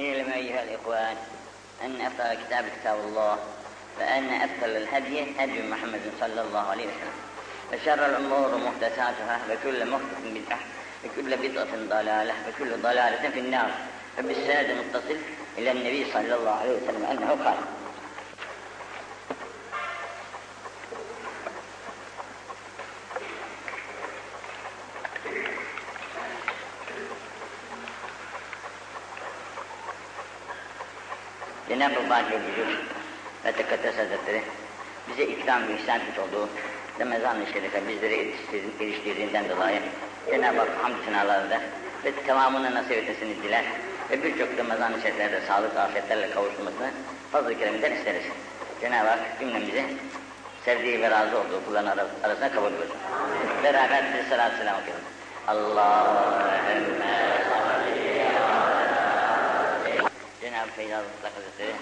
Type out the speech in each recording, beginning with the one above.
اعلم أيها الإخوان؟ أن أفضل كتاب كتاب الله وأن أفضل الهدي هدي محمد صلى الله عليه وسلم. وشر الأمور محدثاتها وكل محدث بدعة وكل بدعة ضلالة وكل ضلالة في النار. فبالسند المتصل إلى النبي صلى الله عليه وسلم أنه قال Cenab-ı Bâcı Vücud ve Tekaddes Hazretleri bize ikram ve ihsan etmiş olduğu Ramazan-ı Şerif'e bizleri eriştirdiğinden dolayı Cenab-ı Hak hamd sınalarında ve tamamını nasip etmesini diler ve birçok Ramazan-ı Şerif'lerde sağlık afiyetlerle kavuşulmasını fazl-ı kereminden isteriz. Cenab-ı Hak cümlemizi sevdiği ve razı olduğu kulların arasına kabul buyursun. Beraber bir salat selam okuyalım. Allahümme Cenab-ı Mutlak Hazretleri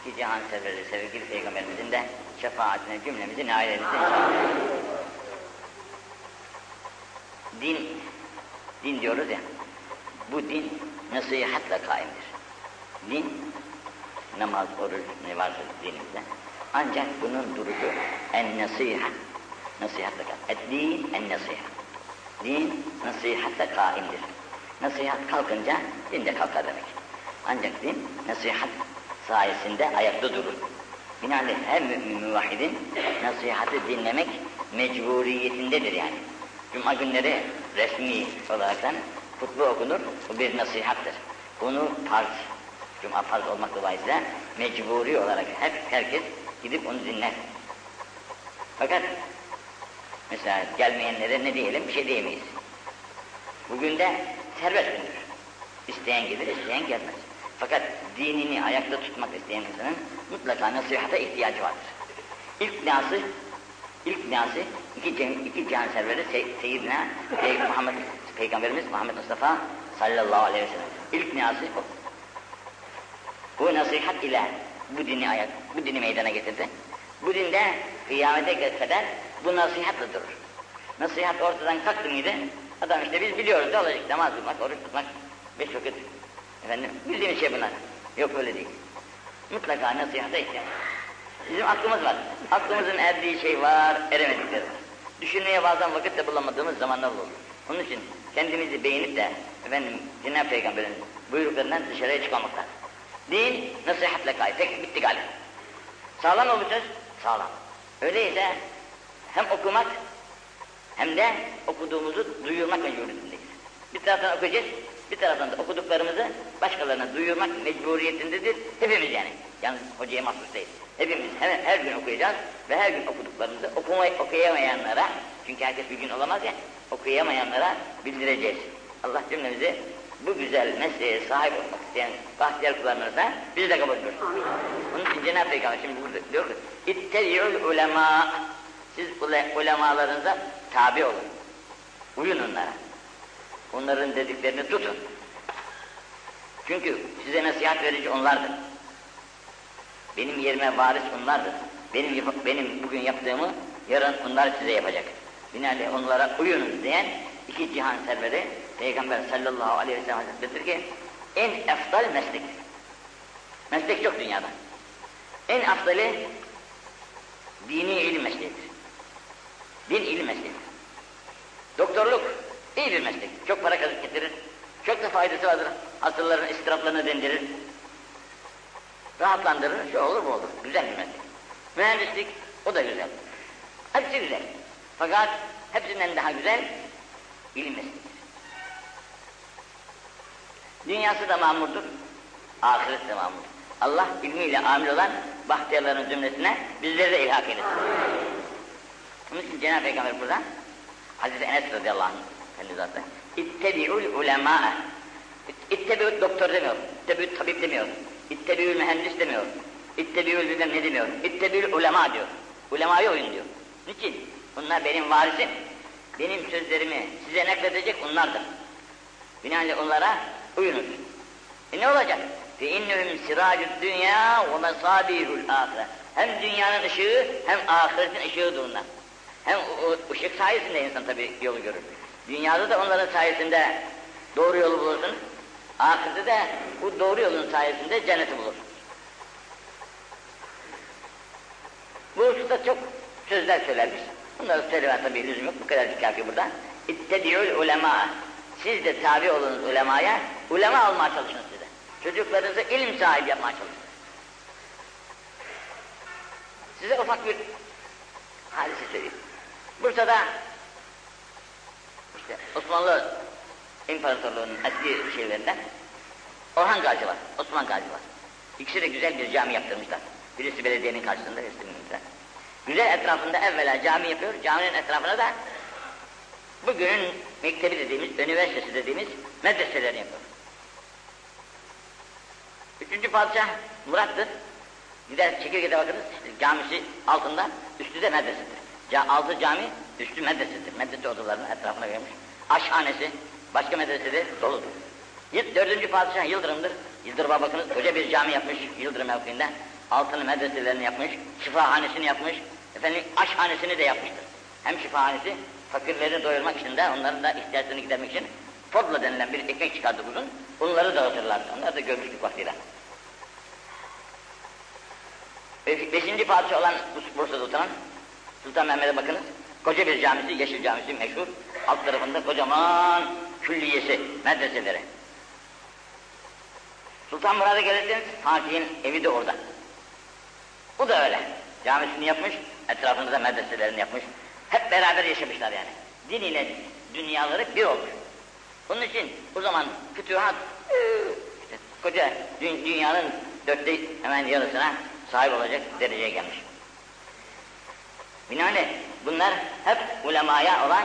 iki cihan serveri sevgili Peygamberimizin de şefaatine cümlemizi nail inşallah. Din, din diyoruz ya, bu din nasihatla kaimdir. Din, namaz, oruç ne varsa dinimizde. Ancak bunun duruşu en nasihat, nasihatla kaim. Et-din en nasihat. Din nasihatla kaimdir. Nasihat kalkınca din de kalkar demek. Ancak din nasihat sayesinde ayakta durur. Binaenaleyh her mümin müvahhidin nasihatı dinlemek mecburiyetindedir yani. Cuma günleri resmi olaraktan hutbe okunur, bu bir nasihattır. Bunu farz, cuma farz olmak dolayısıyla mecburi olarak hep herkes gidip onu dinler. Fakat mesela gelmeyenlere ne diyelim bir şey diyemeyiz. Bugün de serbest gündür. İsteyen gelir, isteyen gelmez. Fakat dinini ayakta tutmak isteyen insanın mutlaka nasihata ihtiyacı vardır. İlk nası, ilk nası iki, iki can serveri Sey, Seyyidina Pey Muhammed Peygamberimiz Muhammed Mustafa sallallahu aleyhi ve sellem. İlk nası o. Bu nasihat ile bu dini ayak, bu dini meydana getirdi. Bu dinde kıyamete kadar bu nasihatla durur. Nasihat ortadan kalktı mıydı? Adam işte biz biliyoruz ne olacak? Namaz kılmak, oruç tutmak, beş vakit Efendim bildiğimiz şey bunlar. Yok öyle değil. Mutlaka nasihata ihtiyaç Bizim aklımız var. Aklımızın erdiği şey var, eremedikleri var. Düşünmeye bazen vakit de bulamadığımız zamanlar olur. Onun için kendimizi beğenip de efendim Cenab-ı Peygamber'in buyruklarından dışarıya çıkmamak. Din nasihatle kay. Tek bitti galiba. Sağlam mı? Sağlam. Öyleyse hem okumak hem de okuduğumuzu duyurmak mecburiyetindeyiz. Bir taraftan okuyacağız, bir taraftan da okuduklarımızı başkalarına duyurmak mecburiyetindedir. Hepimiz yani. Yalnız hocaya mahsus değil. Hepimiz her, her gün okuyacağız ve her gün okuduklarımızı okumay, okuyamayanlara, çünkü herkes bir gün olamaz ya, okuyamayanlara bildireceğiz. Allah cümlemizi bu güzel mesleğe sahip olmak isteyen bahtiyar kullarımızdan bizi de kabul ediyor. Onun için Cenab-ı Peygamber şimdi burada diyor ki, İttebi'ül ulema, siz ule, ulemalarınıza tabi olun. Uyun onlara. Onların dediklerini tutun. Çünkü size nasihat verici onlardır. Benim yerime varis onlardır. Benim benim bugün yaptığımı yarın onlar size yapacak. Binaenaleyh onlara uyunuz diyen iki cihan serveri Peygamber sallallahu aleyhi ve sellem hazretleridir ki en eftal meslek. Meslek çok dünyada. En aftali dini ilim mesleğidir. Din ilim mesleğidir. Doktorluk iyi bir meslek. Çok para kazık getirir. Çok da faydası vardır. Hastaların istiraplarını dindirir. Rahatlandırır. Şu olur bu olur. Güzel bir meslek. Mühendislik o da güzel. Hepsi güzel. Fakat hepsinden daha güzel ilim mesleğidir. Dünyası da mamurdur. Ahiret de mamurdur. Allah ilmiyle amil olan bahtiyarların cümlesine bizleri de ilhak eylesin. Onun için Cenab-ı Peygamber burada Hazreti Enes radıyallahu anh Halil zaten. İttebi'ül ulema'e. İttebi'ül doktor demiyor. İttebi'ül tabip demiyor. İttebi'ül mühendis demiyor. İttebi'ül bilmem ne demiyor. İttebi'ül ulema diyor. Ulemayı oyun diyor. Niçin? Bunlar benim varisim. Benim sözlerimi size nakledecek onlardır. Binaenle onlara uyunuz. E ne olacak? Ve innehum siracud dünya ve mesabihul ahire. Hem dünyanın ışığı hem ahiretin ışığıdır onlar. Hem o, o ışık sayesinde insan tabi yolu görür. Dünyada da onların sayesinde doğru yolu bulursun. ahirette de bu doğru yolun sayesinde cenneti bulur. Bu hususta çok sözler söylermiş. Bunları söyleme tabii lüzum yok. Bu kadar kafi burada. İttedi'ül ulema. Siz de tabi olunuz ulemaya. Ulema olmaya çalışın size. Çocuklarınızı ilim sahibi yapmaya çalışın. Size ufak bir hadise söyleyeyim. Bursa'da işte Osmanlı İmparatorluğu'nun eski şeylerinden Orhan Gazi var, Osman Gazi var. İkisi de güzel bir cami yaptırmışlar. Birisi belediyenin karşısında, birisi. Güzel etrafında evvela cami yapıyor, caminin etrafına da bugünün mektebi dediğimiz, üniversitesi dediğimiz medreselerini yapıyor. Üçüncü padişah Murat'tır. Gider çekirgede bakınız, camisi altında, üstü de medresedir. Altı cami, üstü medresedir. Medrese odalarının etrafına vermiş. Aşhanesi, başka medresede doludur. Dördüncü padişah Yıldırım'dır. Yıldırım'a bakınız, koca bir cami yapmış Yıldırım mevkiinde. Altını medreselerini yapmış, şifahanesini yapmış, efendim aşhanesini de yapmıştır. Hem şifahanesi, fakirleri doyurmak için de onların da ihtiyaçlarını gidermek için fodla denilen bir ekmek çıkardı uzun, bunları dağıtırlardı. Onları da görmüştük vaktiyle. Beşinci padişah olan Bursa'da oturan Sultan Mehmet'e bakınız. Koca bir camisi, Yeşil Camisi meşhur. Alt tarafında kocaman külliyesi, medreseleri. Sultan Murad'a gelirseniz Fatih'in evi de orada. Bu da öyle. Camisini yapmış, etrafında da medreselerini yapmış. Hep beraber yaşamışlar yani. Din ile dünyaları bir olmuş. Bunun için o zaman fütühat, işte koca dünyanın dörtte hemen yarısına sahip olacak dereceye gelmiş. Binaenaleyh bunlar hep ulemaya olan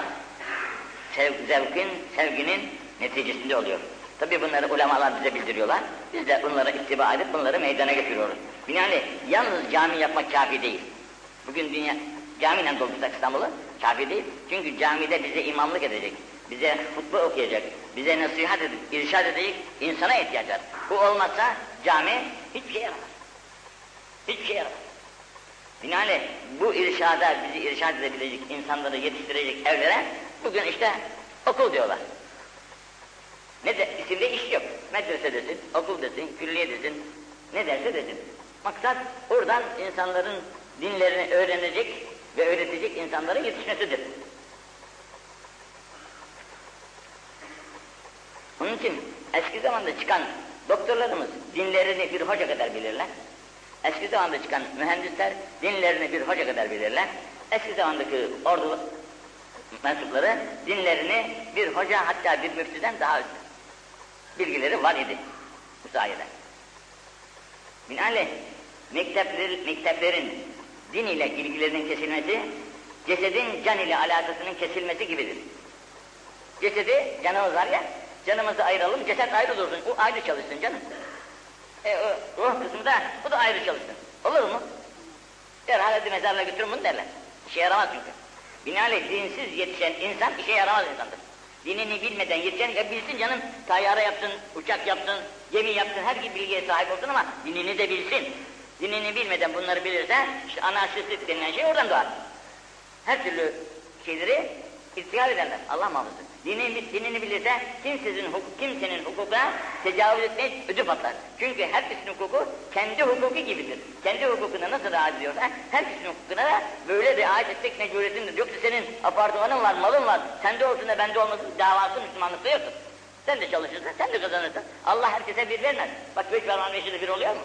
sev, zevkin, sevginin neticesinde oluyor. Tabi bunları ulemalar bize bildiriyorlar. Biz de bunları ittiba edip bunları meydana getiriyoruz. Binaenaleyh yalnız cami yapmak kafi değil. Bugün dünya camiyle doldursak İstanbul'u kafi değil. Çünkü camide bize imamlık edecek, bize hutbe okuyacak, bize nasihat edip, irşad edecek insana ihtiyaç var. Bu olmazsa cami hiçbir şey yaramaz. Hiçbir şey yaramaz. Binaenaleyh bu irşada bizi irşad edebilecek insanları yetiştirecek evlere bugün işte okul diyorlar. Ne de isimde iş yok. Medrese desin, okul desin, külliye desin, ne derse desin. Maksat oradan insanların dinlerini öğrenecek ve öğretecek insanların yetişmesidir. Onun için eski zamanda çıkan doktorlarımız dinlerini bir hoca kadar bilirler. Eski zamanda çıkan mühendisler dinlerini bir hoca kadar bilirler. Eski zamandaki ordu mensupları dinlerini bir hoca hatta bir müftüden daha üstün. Bilgileri var idi bu sayede. Binaenaleyh mektepler, mekteplerin din ile ilgilerinin kesilmesi, cesedin can ile alakasının kesilmesi gibidir. Cesedi, canımız var ya, canımızı ayıralım, ceset ayrı dursun, o ayrı çalışsın canım. E, o, ruh kısmı da, bu da ayrı çalışsın. Olur mu? Derhal hadi mezarlığa götürün bunu derler. İşe yaramaz çünkü. Binaenaleyh dinsiz yetişen insan işe yaramaz insandır. Dinini bilmeden yetişen, ya bilsin canım, tayyare yaptın, uçak yaptın, gemi yaptın, her gibi bilgiye sahip olsun ama dinini de bilsin. Dinini bilmeden bunları bilirse, işte anarşistlik denilen şey oradan doğar. Her türlü şeyleri irtihal ederler, Allah muhafaza. Dinini, dinini bilirse kimsenin, hukuk, kimsenin hukukuna tecavüz etmeye ödü patlar. Çünkü herkesin hukuku kendi hukuku gibidir. Kendi hukukuna nasıl rahat ediyorsa herkesin hukukuna da böyle riayet etmek mecburiyetindir. Yoksa senin apartmanın var, malın var, sende olsun da bende olmasın davası Müslümanlıkta yoktur. Sen de çalışırsın, sen de kazanırsın. Allah herkese bir vermez. Bak beş parmağın beşi de bir oluyor mu?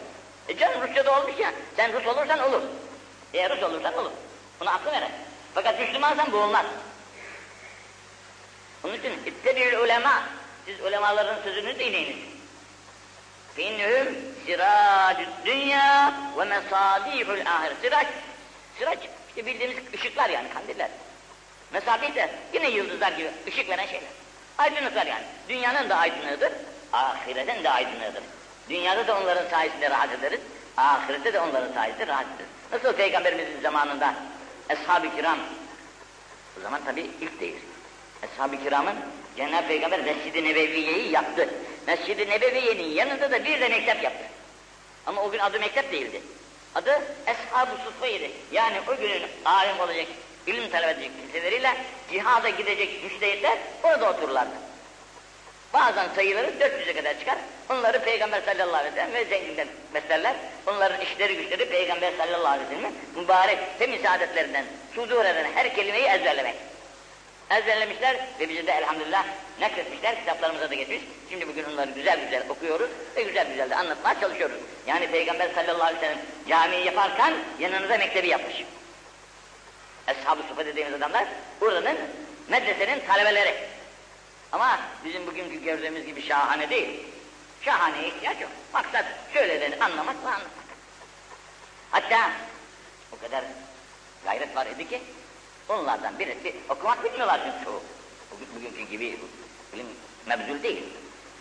E canım Rusça'da olmuş ya, sen Rus olursan olur. Eğer Rus olursan olur. Bunu aklı verir. Fakat Müslümansan bu olmaz. Onun için ittebi'ül ulema, siz ulemaların sözünü dinleyiniz. Finnühüm siracü dünya ve mesabihül ahir. Sirac, sirac işte bildiğimiz ışıklar yani kandiller. Mesabih de yine yıldızlar gibi ışık veren şeyler. Aydınlıklar yani. Dünyanın da aydınlığıdır, ahiretin de aydınlığıdır. Dünyada da onların sayesinde rahat ederiz, ahirette de onların sayesinde rahat ederiz. Nasıl Peygamberimizin zamanında Eshab-ı kiram, o zaman tabi ilk değil. Ashab-ı kiramın Cenab-ı Peygamber Mescid-i Nebeviye'yi yaptı. Mescid-i Nebeviye'nin yanında da bir de mektep yaptı. Ama o gün adı mektep değildi. Adı Eshab-ı Suffa'ydı. Yani o günün alim olacak, ilim talep edecek kimseleriyle cihada gidecek müştehitler orada otururlardı. Bazen sayıları 400'e kadar çıkar. Onları Peygamber sallallahu aleyhi ve sellem ve zenginler beslerler. Onların işleri güçleri Peygamber sallallahu aleyhi ve sellem mübarek temiz adetlerinden sudur eden her kelimeyi ezberlemek. Ezberlemişler ve bizi de elhamdülillah nakletmişler, kitaplarımıza da geçmiş. Şimdi bugün onları güzel güzel okuyoruz ve güzel güzel de anlatmaya çalışıyoruz. Yani Peygamber sallallahu aleyhi ve sellem camiyi yaparken yanınıza mektebi yapmış. Eshab-ı Sufa dediğimiz adamlar buranın medresenin talebeleri. Ama bizim bugünkü gördüğümüz gibi şahane değil. Şahane ihtiyaç yok. Maksat söylediğini anlamak ve anlatmak. Hatta o kadar gayret var idi ki onlardan birisi okumak bilmiyorlar çünkü çoğu. Bugün, bugünkü gibi bilim mebzul değil.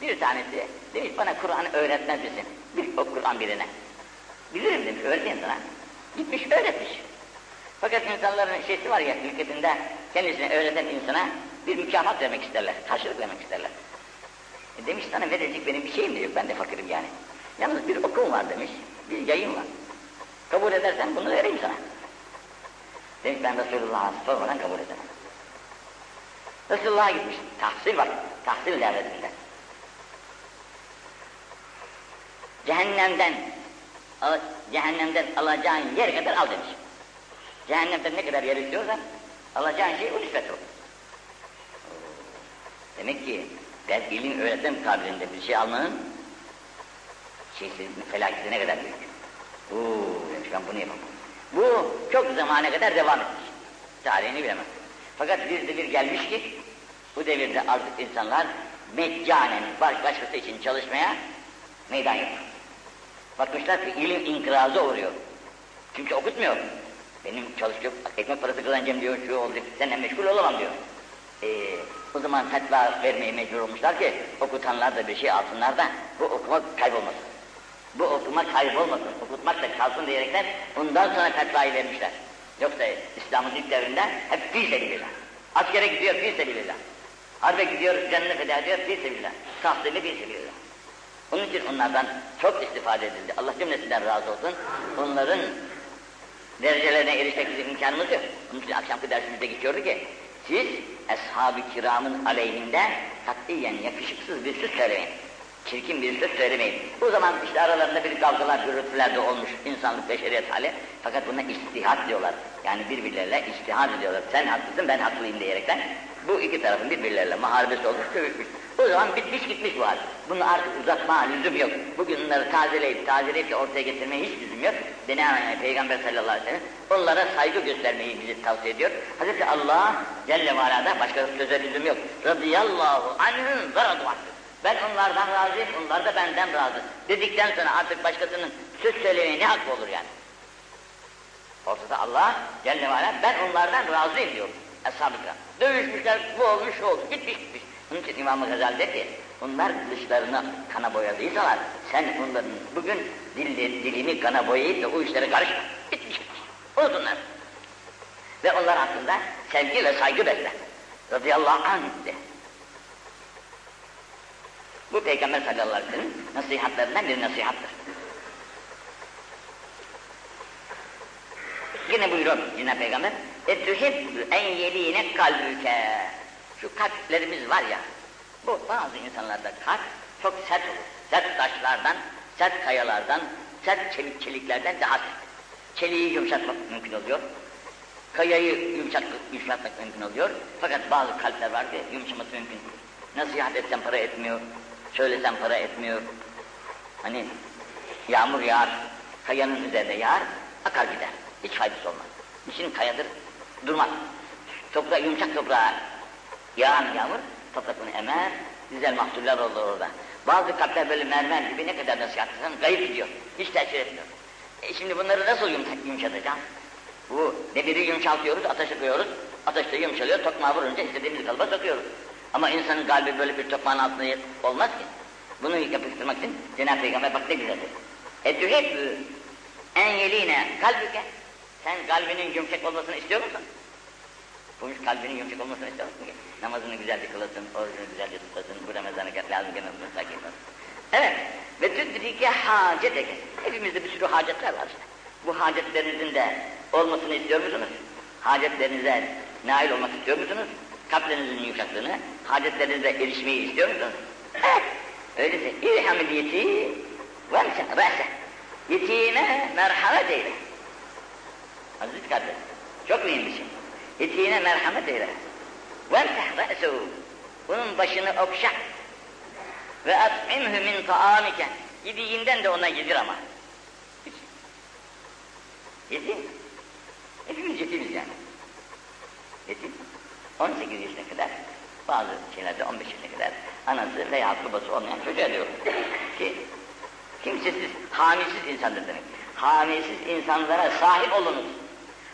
Bir tanesi demiş bana Kur'an öğretmez misin? Bir o Kur'an birine. Bilirim demiş, öğreteyim sana. Gitmiş öğretmiş. Fakat insanların şeysi var ya, ülkesinde kendisine öğreten insana bir mükafat vermek isterler, karşılık vermek isterler. E demiş sana verecek benim bir şeyim de yok, ben de fakirim yani. Yalnız bir okul var demiş, bir yayın var. Kabul edersen bunu vereyim sana. Demiş ben Resulullah'a sormadan kabul edemem. Resulullah'a gitmiş, tahsil var, tahsil devletinde. Cehennemden, cehennemden alacağın yer kadar al demiş. Cehennemden ne kadar yer istiyorsan alacağın şey o nispet olur. Demek ki ben ilim öğretim kabiliğinde bir şey almanın şeysi, felaketi ne kadar büyük. Uuu demiş ben bunu yapamam. Bu çok zamana kadar devam etmiş. Tarihini bilemem. Fakat bir devir gelmiş ki bu devirde artık insanlar meccanen baş başkası için çalışmaya meydan yok. Bakmışlar ki ilim inkıraza uğruyor. Çünkü okutmuyor. Benim çalışacak, ekmek parası kazanacağım diyor, şu olacak, seninle meşgul olamam diyor. Ee, o zaman fetva vermeye mecbur olmuşlar ki okutanlar da bir şey alsınlar da bu okuma kaybolmasın. Bu okuma kaybolmasın, okutmak da kalsın diyerekten ondan sonra fetvayı vermişler. Yoksa İslam'ın ilk devrinde hep fî sebilillah. Askere gidiyor fî sebilillah. Harbe gidiyor canını feda ediyor fî sebilillah. Tahsili fî sebilillah. Onun için onlardan çok istifade edildi. Allah cümlesinden razı olsun. Onların derecelerine erişmek bizim imkanımız yok. Onun için akşamki dersimizde geçiyordu ki siz ashab-ı kiramın aleyhinde katiyen yakışıksız bir söz söylemeyin. Çirkin bir söz söylemeyin. O zaman işte aralarında bir kavgalar, gürültüler de olmuş insanlık beşeriyet hali. Fakat buna istihat diyorlar. Yani birbirleriyle istihad ediyorlar. Sen haklısın ben haklıyım diyerekten. Bu iki tarafın birbirleriyle muharebesi olmuş, dövüşmüş. O zaman bitmiş gitmiş bu hal. Bunu artık uzatma lüzum yok. Bugün bunları tazeleyip tazeleyip de ortaya getirmeye hiç lüzum yok. Binaenaleyh Peygamber sallallahu aleyhi ve sellem onlara saygı göstermeyi bizi tavsiye ediyor. Hazreti Allah Celle ve Ala'da başka söze lüzum yok. Radıyallahu anhüm ve radu Ben onlardan razıyım, onlar da benden razı. Dedikten sonra artık başkasının söz söylemeye ne hakkı olur yani? Ortada Allah Celle ve ben onlardan razıyım diyor. Eshab-ı kiram. Dövüşmüşler, bu olmuş, şu oldu, gitmiş gitmiş. Onun için İmam-ı Gazali der ki, onlar dışlarını kana boyadıysalar, sen onların bugün dilli, dilini kana boyayıp da o işlere karışma. Bitmiş bitmiş. Unutsunlar. Ve onlar hakkında sevgi ve saygı besle. Radıyallahu anh de. Bu Peygamber sallallahu aleyhi ve sellem'in nasihatlerinden bir nasihattır. Yine buyurun yine Peygamber. Etühib en yeline kalbüke. Şu kalplerimiz var ya, bu bazı insanlarda kalp çok sert olur. Sert taşlardan, sert kayalardan, sert çelik çeliklerden daha sert. Çeliği yumuşatmak mümkün oluyor. Kayayı yumuşatmak, yumuşatmak mümkün oluyor. Fakat bazı kalpler var ki yumuşaması mümkün değil. Nasihat etsem para etmiyor, söylesem para etmiyor. Hani yağmur yağar, kayanın üzerinde yağar, akar gider. Hiç faydası olmaz. Niçin kayadır? Durmaz. Toprağa, yumuşak toprağa yağan yağmur, toprak bunu emer, güzel mahsuller olur orada. Bazı kalpler böyle mermer gibi ne kadar nasihat etsen kayıp gidiyor. Hiç tesir etmiyor. E şimdi bunları nasıl yumuşatacağım? Bu demiri yumuşaltıyoruz, ateşe koyuyoruz. Ateşte yumuşalıyor, tokmağı vurunca istediğimiz kalıba sokuyoruz. Ama insanın kalbi böyle bir tokmağın altında olmaz ki. Bunu yapıştırmak için Cenab-ı Peygamber bak ne güzel dedi. Edüheb en yeline kalbüke. Sen kalbinin yumuşak olmasını istiyor musun? Bu kalbinin yumuşak olmasını istiyor musun ki? Namazını güzelce kılasın, orucunu güzelce tutasın, bu Ramazan'ı lazım gene sakin olsun. Evet. Ve tüdrike haceteke. Hepimizde bir sürü hacetler var. Bu hacetlerinizin de olmasını istiyor musunuz? Hacetlerinize nail olmak istiyor musunuz? Kalplerinizin yumuşaklığını, hacetlerinize erişmeyi istiyor musunuz? Eh, öyleyse irhamil yeti vemse rese. Yetime merhamet eyle. Aziz kardeş, çok mühim bir şey. Yetime merhamet eyle. Vemseh re'sehu. Bunun başını okşa. Ve at'imhu min taamike. Yediğinden de ona yedir ama. Yetim. Hepimiz yetimiz yani. Yetim. 18 yaşına kadar, bazı şeylerde 15 yaşına kadar anası veya babası olmayan çocuğa diyor ki kimsesiz, hamisiz insandır demek. Hamisiz insanlara sahip olunuz.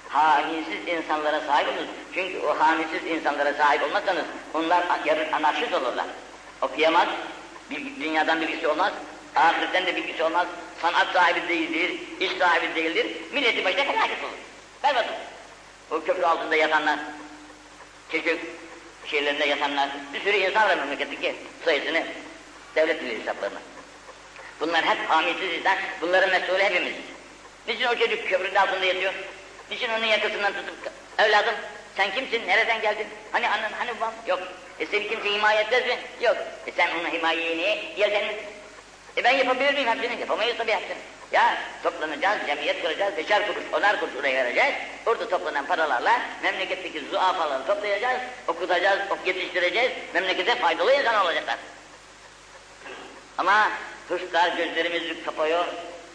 Hamisiz insanlara sahip olunuz. Çünkü o hamisiz insanlara sahip olmazsanız onlar yarın anarşist olurlar. Okuyamaz, bilgi, dünyadan bilgisi olmaz, ahiretten de bilgisi olmaz, sanat sahibi değildir, iş sahibi değildir, milleti başına felaket olur. Berbat olur. O köprü altında yatanlar, çocuk şehirlerinde yatanlar, bir sürü insan var memleketteki sayısını devlet bilir hesaplarına. Bunlar hep hamisiz insan, bunların mesulü hepimiz. Niçin o çocuk köprünün altında yatıyor? Niçin onun yakasından tutup, evladım sen kimsin, nereden geldin? Hani annen, hani babam? Yok. E seni kimse himaye etmez mi? Yok. E sen ona himayeyi niye yeltenmişsin? E ben yapabilir miyim hepsini? Yapamayız tabii hepsini. Ya toplanacağız, cemiyet kuracağız, beşer kuruş, onar kuruş oraya vereceğiz. Orada toplanan paralarla memleketteki zuafaları toplayacağız, okutacağız, ok yetiştireceğiz, memlekete faydalı insan olacaklar. Ama hırslar gözlerimizi kapıyor,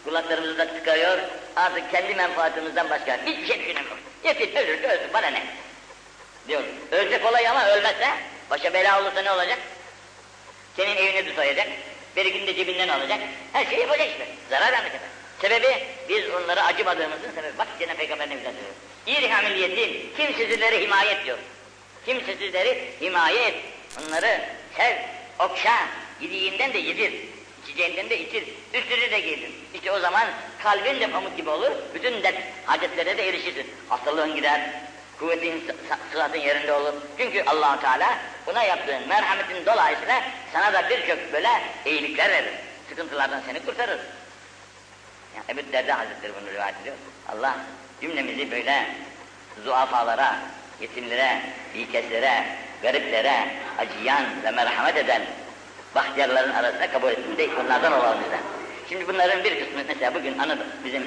kulaklarımızı da tıkıyor, artık kendi menfaatimizden başka hiçbir şey düşünemiyoruz. Yetin ölürse ölsün, bana ne? Diyor. Ölse kolay ama ölmezse, başa bela olursa ne olacak? Senin evini de berikini de cebinden alacak, her şeyi yapacak işte. Zarar vermeyecek. Sebebi biz onlara acımadığımızın sebebi. Bak Cenab-ı Peygamber ne güzel söylüyor. İrhamil yetim, kimsesizleri himaye et diyor. Kimsesizleri himaye et. Onları sev, okşa, yediğinden de yedir. İçeceğinden de içir, üstüne de giydir. İşte o zaman kalbin de pamuk gibi olur, bütün dert, hacetlere de erişirsin. Hastalığın gider, kuvvetin, sıhhatin yerinde olur. Çünkü allah Teala buna yaptığın merhametin dolayısıyla sana da birçok böyle iyilikler verir. Sıkıntılardan seni kurtarır. Yani Ebu Derda Hazretleri bunu rivayet ediyor. Allah cümlemizi böyle zuafalara, yetimlere, bilkeslere, gariplere, acıyan ve merhamet eden bahtiyarların arasında kabul etsin de onlardan olalım bizden. Şimdi bunların bir kısmı mesela bugün Anadolu bizim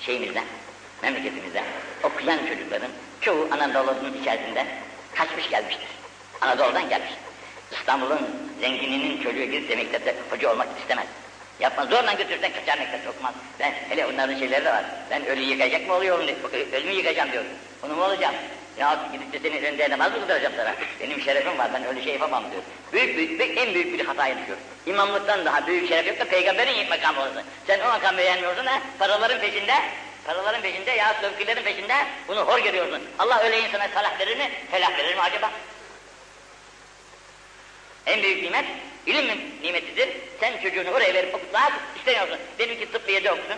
şeyimizde, memleketimizde okuyan çocukların çoğu Anadolu'nun içerisinde kaçmış gelmiştir. Anadolu'dan gelmiş. İstanbul'un zengininin çocuğu gidip de mektepte hoca olmak istemez. Yapma zorla götürsen kaçar mektepte okumaz. Ben hele onların şeyleri de var. Ben ölü yıkayacak mı oluyorum diye. Ölümü yıkayacağım diyor. Onu mu olacağım? Ya gidip de senin önünde namaz mı kıldıracağım sana? Benim şerefim var, ben öyle şey yapamam diyor. Büyük büyük, büyük en büyük bir hataya düşüyor. İmamlıktan daha büyük şeref yok da peygamberin makamı olsun. Sen o makamı beğenmiyorsun ha, paraların peşinde, paraların peşinde ya sövkilerin peşinde bunu hor görüyorsun. Allah öyle insana salah verir mi, felah verir mi acaba? En büyük nimet ilim nimetidir. Sen çocuğunu oraya verip okutmak istemiyorsun. Benimki tıbbiyede okusun,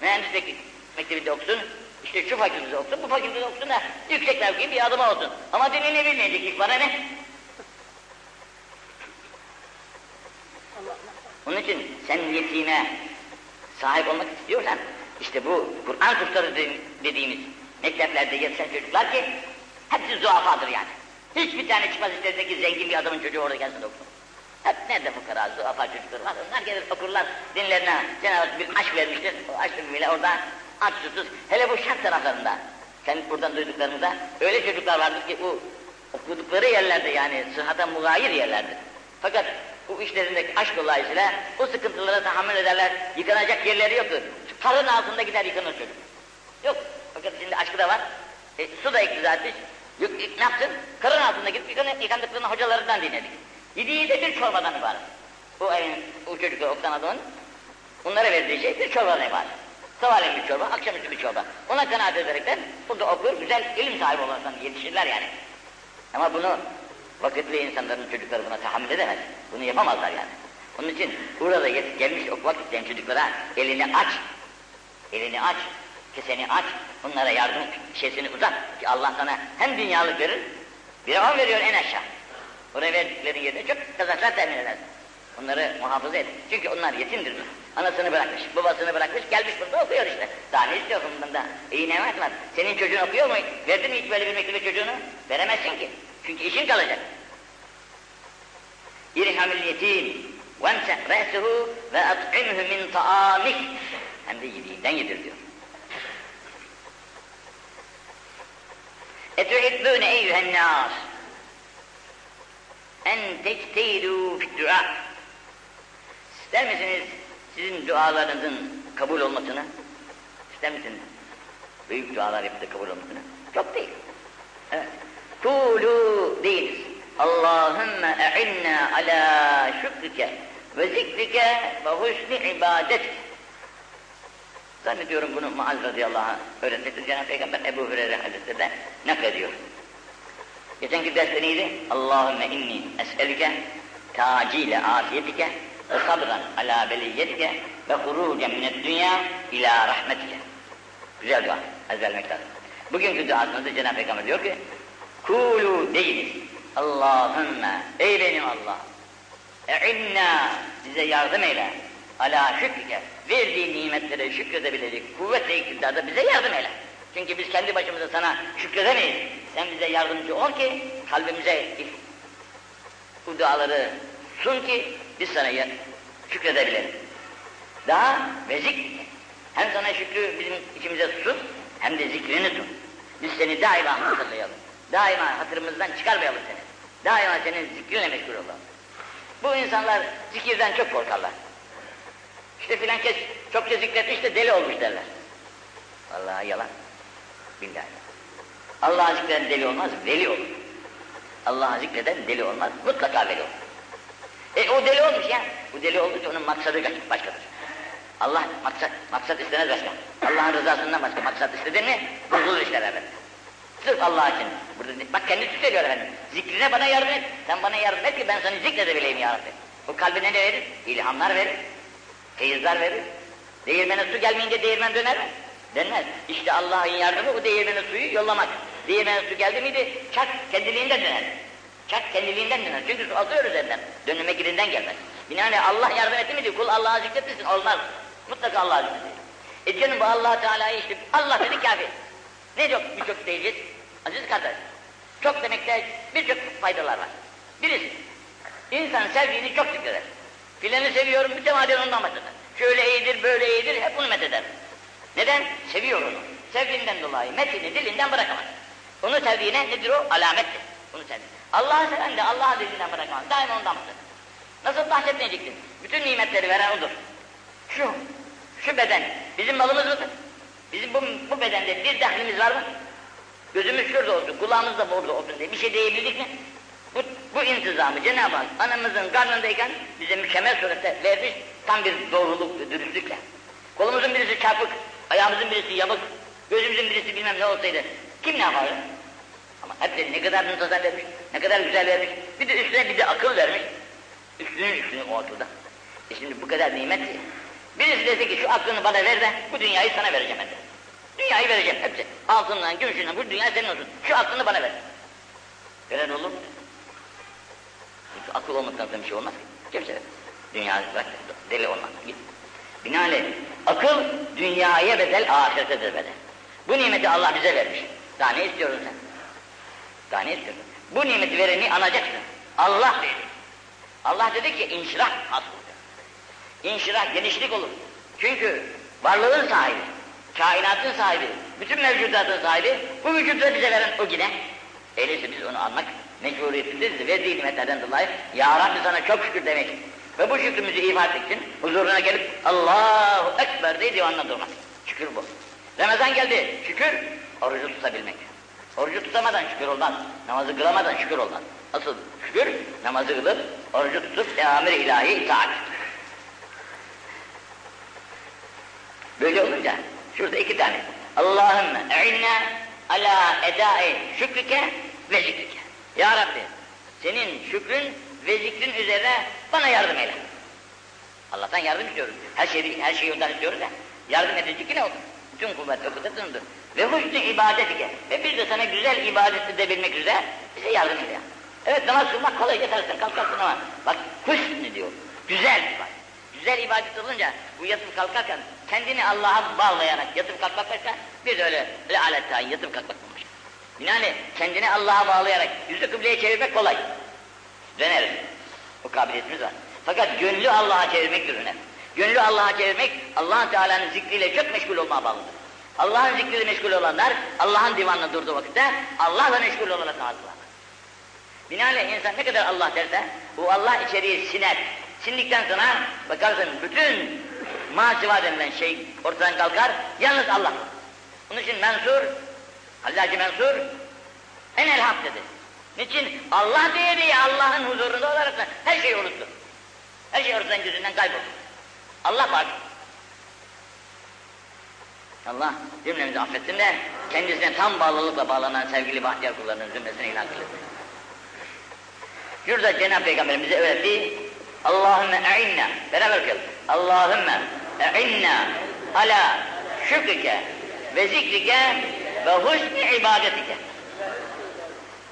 mühendislik mektebinde okusun, işte şu fakültede okusun, bu fakültede okusun da yüksek mevki bir adıma olsun. Ama dinini bilmeyecek ilk bana ne? Onun için sen yetime sahip olmak istiyorsan, işte bu Kur'an kursları dediğimiz mekteplerde yetişen çocuklar ki hepsi zuafadır yani. Hiçbir tane çıkmaz içerisindeki zengin bir adamın çocuğu orada gelsin okusun. Hep nerede fukara, zuafa çocuklar var, onlar gelir okurlar, dinlerine Cenab-ı Hak bir aşk vermiştir, o aşkın bile oradan aç susuz, hele bu şart taraflarında, sen buradan duyduklarınızda öyle çocuklar vardır ki bu okudukları yerlerde yani sıhhata mugayir yerlerdir. Fakat bu işlerindeki aşk dolayısıyla o sıkıntılara tahammül ederler, yıkanacak yerleri yoktur. Karın altında gider yıkanır çocuk. Yok, fakat şimdi aşkı da var, e, su da iktiza etmiş, Yok, ne yaptın? Karın altında gidip yıkanıp, yıkandıklarını hocalarından dinledik. Yediği de bir çorbadan ibaret. Bu evin, o çocuklar Oktan Adam'ın onlara verdiği şey bir çorbadan ibaret. Sabahleyin bir çorba, akşamüstü bir çorba. Ona kanaat ederekten burada okur, güzel ilim sahibi olursan yetişirler yani. Ama bunu vakitli insanların çocukları buna tahammül edemez. Bunu yapamazlar yani. Onun için burada gelmiş okumak isteyen çocuklara elini aç. Elini aç. Keseni aç. Onlara yardım şeysini uzat. Ki Allah sana hem dünyalık verir, bir on veriyor en aşağı. Oraya verdikleri yerine çok kazançlar temin edersin. Onları muhafaza et. Çünkü onlar yetimdir. Anasını bırakmış, babasını bırakmış, gelmiş burada okuyor işte. Daha ne istiyorsun bundan? İyi ne var? Senin çocuğun okuyor mu? Verdin mi hiç böyle bir mektubu çocuğunu? Veremezsin ki. Çünkü işin kalacak. İrhamil yetim venseh re'sehu ve at'imhu min ta'amik. Hem de yediğinden yedir diyor. Etuhibbûne eyyühen nâs en tectehidû dua. İster misiniz sizin dualarınızın kabul olmasını? İster misiniz? Büyük dualar yapıp kabul olmasını? Çok değil. Evet. Kulu deyiniz. Allahümme e'inna ala şükrike ve zikrike ve husni ibadetik. Zannediyorum bunu Muaz radıyallahu anh öğretmesi Cenab-ı Peygamber Ebu Hureyre Hazretleri'den naklediyor. Geçenki derste neydi? Allahümme inni es'elike tacile afiyetike ve sabran ala beliyyetike ve hurucen minet dünya ila rahmetike. Güzel dua, ezberlemek lazım. Bugünkü duasında Cenab-ı Peygamber diyor ki, Kulu deyiniz, Allahümme, ey benim Allah, e'inna, bize yardım eyle, ala şükrike, verdiğin nimetlere şükredebilecek kuvvet ve iktidarda bize yardım eyle. Çünkü biz kendi başımıza sana şükredemeyiz. Sen bize yardımcı ol ki kalbimize bu duaları sun ki biz sana şükredebilelim. Daha ve zikri. Hem sana şükrü bizim içimize sun hem de zikrini tut. Biz seni daima hatırlayalım. Daima hatırımızdan çıkarmayalım seni. Daima senin zikrinle meşgul olalım. Bu insanlar zikirden çok korkarlar. İşte filan kes çokça zikretmiş de deli olmuş derler. Vallahi yalan. Billahi. Allah'ı zikreden deli olmaz, veli olur. Allah'ı zikreden deli olmaz, mutlaka veli olur. E o deli olmuş ya. Bu deli olduysa onun maksadı başkadır. Allah maksat, maksat istemez başka. Allah'ın rızasından başka maksat istedin mi bozulur işler efendim. Sırf Allah için. Burada, bak kendisi söylüyor efendim. Zikrine bana yardım et. Sen bana yardım et ki ben seni zikredebileyim ya Rabbi. Bu kalbine ne verir? İlhamlar verir. Feyizler verir. Değirmene su gelmeyince değirmen döner mi? Dönmez. İşte Allah'ın yardımı bu değirmene suyu yollamak. Değirmene su geldi miydi çak kendiliğinden döner. Çak kendiliğinden döner. Çünkü su azıyor üzerinden. Dönüme girinden gelmez. Binaenaleyh Allah yardım etti miydi? Kul Allah'a zikretmesin. Olmaz. Mutlaka Allah'a zikretsin. E canım bu allah Teala'yı işte Allah dedi kafi. Ne çok birçok diyeceğiz? Aziz kardeş. Çok demekte birçok faydalar var. Birisi, insan sevdiğini çok zikreder. Filanı seviyorum, mütemadiyen ondan bahseder. Şöyle iyidir, böyle iyidir, hep bunu metheder. Neden? Seviyor onu. Sevdiğinden dolayı metini dilinden bırakamaz. Onu sevdiğine nedir o? Alamettir. Bunu sevdi. Allah'ı seven de Allah'ı dilinden bırakamaz. Daima ondan bahseder. Nasıl bahsetmeyecektin? Bütün nimetleri veren odur. Şu, şu beden bizim malımız mıdır? Bizim bu, bu bedende bir dahlimiz var mı? Gözümüz şurada olsun, kulağımız da burada olsun diye bir şey diyebildik mi? Bu, bu intizamı Cenab-ı Hak anamızın karnındayken bize mükemmel surette vermiş tam bir doğruluk ve dürüstlükle. Kolumuzun birisi çarpık, ayağımızın birisi yamuk, gözümüzün birisi bilmem ne olsaydı kim ne yapardı? Ama hepsi ne kadar muntazam vermiş, ne kadar güzel vermiş, bir de üstüne bir de akıl vermiş. Üstünün üstünü o akılda. E şimdi bu kadar nimet ki, birisi dese ki şu aklını bana ver de bu dünyayı sana vereceğim ben. Dünyayı vereceğim hepsi. Altından, gümüşünden bu dünya senin olsun. Şu aklını bana ver. Veren olur mu? Akıl olmaktan bir şey olmaz ki. Kimse vermez. Dünya bak, deli olmaz. Git. Binaenaleyh akıl dünyaya bedel, ahirete de bedel. Bu nimeti Allah bize vermiş. Daha ne istiyorsun sen? Daha ne istiyorsun? Bu nimeti vereni anacaksın. Allah dedi. Allah dedi ki inşirah hasıl. İnşirah genişlik olur. Çünkü varlığın sahibi, kainatın sahibi, bütün mevcudatın sahibi, bu vücudu bize veren o yine. Öyleyse biz onu almak mecburiyetindeyiz. Verdiği nimetlerden dolayı Ya Rabbi sana çok şükür demek. Ve bu şükrümüzü ifade için huzuruna gelip Allahu Ekber diye divanla durmak. Şükür bu. Ramazan geldi. Şükür orucu tutabilmek. Orucu tutamadan şükür olmaz. Namazı kılamadan şükür olmaz. Asıl şükür namazı kılıp orucu tutup emir ilahi itaat. Böyle olunca şurada iki tane. Allahümme e'inna ala edai şükrike ve zikrike. Ya Rabbi senin şükrün ve zikrin üzerine bana yardım eyle. Allah'tan yardım istiyoruz. Her şeyi, her şeyi ondan istiyoruz ya. Yardım edecek ne oldu? Bütün kuvvet ve kudretindir. Ve husnü ibadetike. Ve biz de sana güzel ibadet edebilmek üzere bize yardım eyle. Evet namaz kılmak kolay yetersin kalkarsın ama bak husnü diyor. Güzel ibadet. Güzel ibadet olunca bu yatıp kalkarken kendini Allah'a bağlayarak yatıp kalkmak başka bir de öyle öyle aletten yatıp kalkmak Yani kendini Allah'a bağlayarak yüzü kıbleye çevirmek kolay. Döneriz. Bu kabiliyetimiz var. Fakat gönlü Allah'a çevirmektir önemli. Gönlü Allah'a çevirmek, allah Teala'nın zikriyle çok meşgul olmaya bağlıdır. Allah'ın zikriyle meşgul olanlar, Allah'ın divanına durduğu vakitte Allah'la meşgul olarak ağzılar. Binaenaleyh insan ne kadar Allah derse, bu Allah içeriye siner. Sindikten sonra bakarsın bütün masiva denilen şey ortadan kalkar, yalnız Allah. Onun için Mensur, Hallacı Mensur, en el hak dedi. Niçin? Allah diye diye Allah'ın huzurunda olarak her şeyi unuttu. Her şey ortadan gözünden kayboldu. Allah var. Allah cümlemizi affetsin de kendisine tam bağlılıkla bağlanan sevgili bahtiyar kullarının zümresine ilan kılsın. Şurada Cenab-ı Peygamber bize öğretti. Allahümme e'inna. Beraber okuyalım. Allahümme e'inna ala şükrike ve zikrike ve husni ibadetike.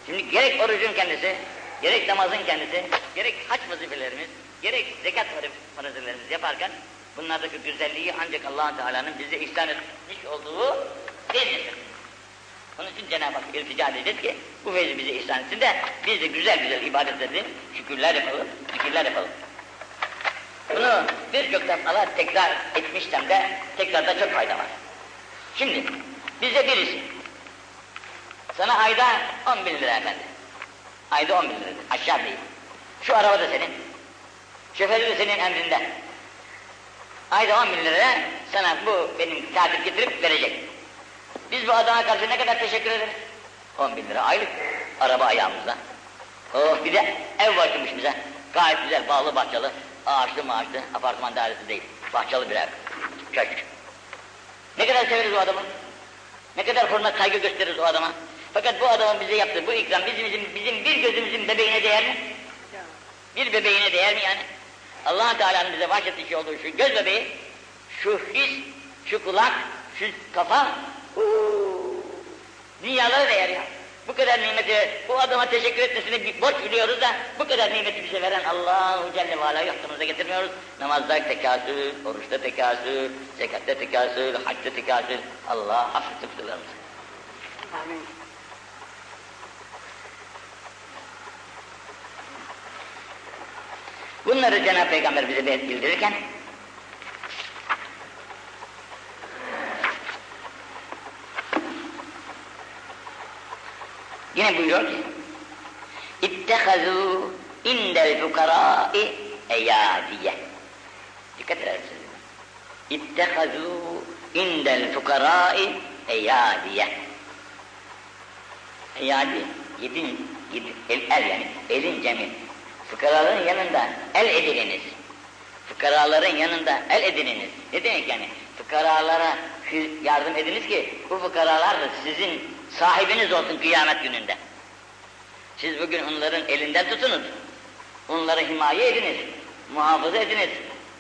Şimdi gerek orucun kendisi, gerek namazın kendisi, gerek haç vazifelerimiz, gerek zekat vazifelerimiz yaparken bunlardaki güzelliği ancak allah Teala'nın bize ihsan etmiş olduğu delildir. Onun için Cenab-ı Hak iltica edeceğiz ki bu feyzi bize ihsan etsin de biz de güzel güzel ibadet edelim, şükürler yapalım, zikirler yapalım. Bunu birçok defalar tekrar etmişsem de tekrarda çok fayda var. Şimdi bize birisi sana ayda 10 bin lira efendi. Ayda 10 bin lira. Aşağı değil. Şu araba da senin. Şoförü de senin emrinde. Ayda 10 bin lira sana bu benim katip getirip verecek. Biz bu adama karşı ne kadar teşekkür ederiz? 10 bin lira aylık. Araba ayağımızda. Oh bir de ev bakılmış bize. Gayet güzel, bağlı bahçeli, ağaçlı maaşlı, apartman dairesi değil. Bahçeli bir ev. Köşk. Ne kadar severiz o adamı. Ne kadar hürmet saygı gösteririz o adama. Fakat bu adamın bize yaptığı bu ikram bizim, bizim, bizim bir gözümüzün bebeğine değer mi? Bir bebeğine değer mi yani? allah Teala'nın bize bahşetmiş olduğu şu göz bebeği, şu his, şu kulak, şu kafa, huu, dünyalara değer ya. Bu kadar nimeti, bu adama teşekkür etmesini bir borç biliyoruz da bu kadar nimeti bize veren Allahu Celle ve Ala'yı aklımıza getirmiyoruz. Namazda tekasül, oruçta tekasül, zekatta tekasül, hacda tekasül. Allah affetsin kusurlarımızı. Amin. Bunları Cenab-ı Peygamber bize bildirirken Yine buyuruyor ki İttehazû indel fukarâi eyâdiye Dikkat edersiniz. İttehazû indel fukarâi eyâdiye Eyâdi yedin, yedin el, el yani elin cemil. Fukaraların yanında el edininiz. Fukaraların yanında el edininiz. Ne demek yani? Fukaralara Yardım ediniz ki bu fıkaralar da sizin sahibiniz olsun kıyamet gününde. Siz bugün onların elinden tutunuz. Onları himaye ediniz. Muhafaza ediniz.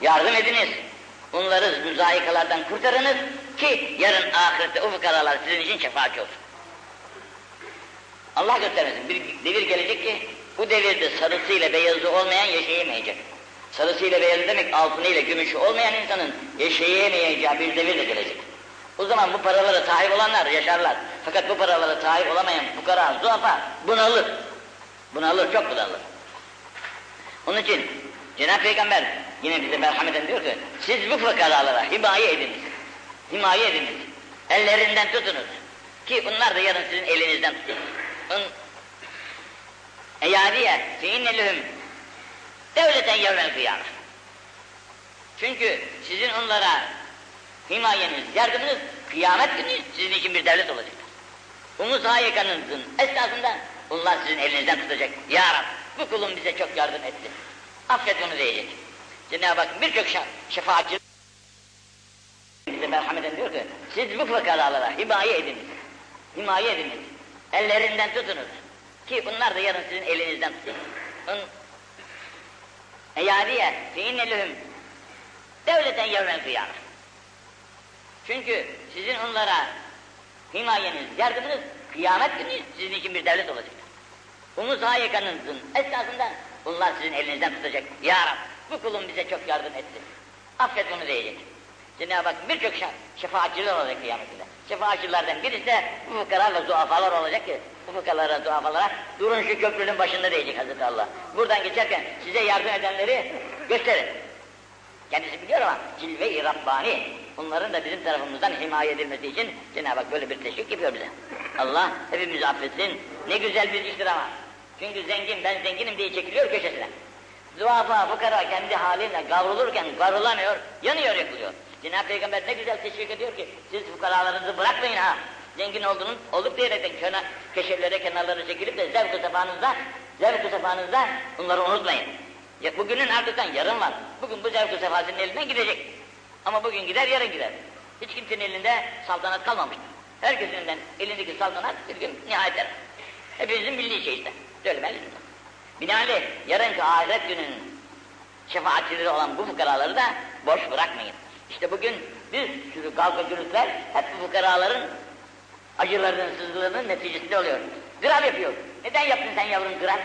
Yardım ediniz. Onları müzayikalardan kurtarınız ki yarın ahirette o fıkaralar sizin için şefaatçi olsun. Allah göstermesin. Bir devir gelecek ki bu devirde sarısıyla beyazı olmayan yaşayamayacak. Sarısıyla beyazı demek altınıyla gümüşü olmayan insanın yaşayamayacağı bir devir de gelecek. O zaman bu paralara sahip olanlar yaşarlar. Fakat bu paralara sahip olamayan fukara, zuhafa bunalır. Bunalır, çok bunalır. Onun için Cenab-ı Peygamber yine bize merhameten diyor ki siz bu fukaralara himaye ediniz. Himaye ediniz. Ellerinden tutunuz. Ki bunlar da yarın sizin elinizden tutun. Eyadiye fe inne lehum devleten yevmel kıyamet. Çünkü sizin onlara himayeniz, yardımınız kıyamet günü sizin için bir devlet olacaktır. Umuz hayekanınızın esnasında onlar sizin elinizden tutacak. Ya Rab bu kulum bize çok yardım etti. Affet onu diyecek. Cenab-ı Hak birçok şefaatçi bize merhameten diyor ki siz bu fakaralara himaye ediniz. Himaye ediniz. Ellerinden tutunuz. Ki bunlar da yarın sizin elinizden tutun. Eyadiye fe inne lehum devleten yevmel kıyamet. Çünkü sizin onlara himayeniz, yardımınız kıyamet günü sizin için bir devlet olacaktır. Umuz hayekanınızın esnasında bunlar sizin elinizden tutacak. Ya Rab bu kulum bize çok yardım etti. Affet onu diyecek. Cenab-ı Hak birçok şefaatçiler olacak kıyametinde. Şefaatçilerden birisi de bu fukara ve zuafalar olacak ki bu fukalara, zuafalara durun şu köprünün başında diyecek Hazreti Allah. Buradan geçerken size yardım edenleri gösterin. Kendisi biliyor ama cilve-i Rabbani. Bunların da bizim tarafımızdan himaye edilmesi için Cenab-ı Hak böyle bir teşvik yapıyor bize. Allah hepimizi affetsin. Ne güzel bir iştir ama. Çünkü zengin, ben zenginim diye çekiliyor köşesine. Zuafa, fukara kendi haline kavrulurken kavrulamıyor, yanıyor, yakılıyor. Cenab-ı Peygamber ne güzel teşvik ediyor ki, siz fukaralarınızı bırakmayın ha. Zengin oldunuz, olduk diyerek kenar, köşelere, kenarlara çekilip de zevk-ı sefanızda, zevk-ı sefanızda bunları unutmayın. Ya, bugünün ardından yarın var. Bugün bu zevk-ı sefasının elinden gidecek. Ama bugün gider, yarın gider. Hiç kimsenin elinde saltanat kalmamıştır. Herkesin elinden elindeki saltanat bir gün nihayet erer. Hepimizin bildiği şey işte. Söylemeliyiz. Binaenaleyh yarınki ahiret gününün şefaatçileri olan bu fukaraları da boş bırakmayın. İşte bugün bir sürü kavga gürültüler hep bu fukaraların acılarının, sızılarının neticesinde oluyor. Grab yapıyor. Neden yaptın sen yavrum grab?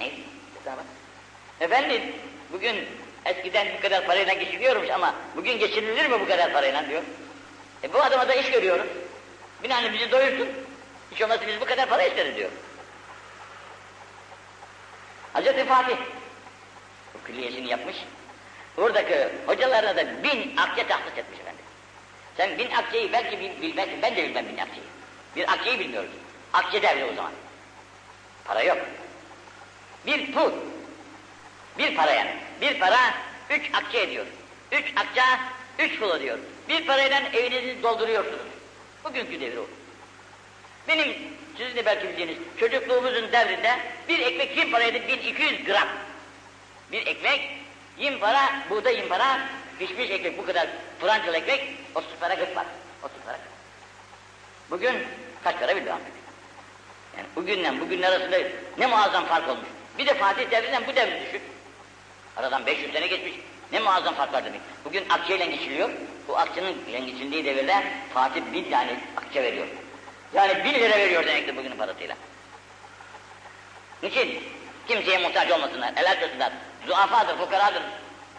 Ne? Tamam. Efendim, bugün eskiden bu kadar parayla geçiliyormuş ama bugün geçinilir mi bu kadar parayla diyor. E bu adama da iş görüyoruz. Binaenaleyh bizi doyursun. Hiç olmazsa biz bu kadar para isteriz diyor. Hazreti Fatih bu külliyesini yapmış. Buradaki hocalarına da bin akçe tahsis etmiş efendim. Sen bin akçeyi belki bil, bilmezsin, ben de bilmem bin akçeyi. Bir akçeyi bilmiyoruz. Akçe devri o zaman. Para yok. Bir pul, bir para yani. Bir para üç akçe ediyor. Üç akça, üç pul ediyor. Bir parayla evinizi dolduruyorsunuz. Bugünkü devir o. Benim sizin de belki bildiğiniz çocukluğumuzun devrinde bir ekmek yim paraydı 1200 gram. Bir ekmek yim para, buğday yim para, pişmiş ekmek bu kadar Fransız ekmek 30 para 40 var. 30 para 40. Bugün kaç para bilmiyorum. Yani bugünden bugün arasında ne muazzam fark olmuş. Bir de Fatih devrinden bu devri düşün. Aradan 500 sene geçmiş. Ne muazzam fark var demek. Bugün akçeyle geçiliyor. Bu akçenin geçildiği devirde Fatih bin tane akçe veriyor. Yani bin lira veriyor demektir bugünün parasıyla. Niçin? Kimseye muhtaç olmasınlar, el açmasınlar. Zuafadır, fukaradır,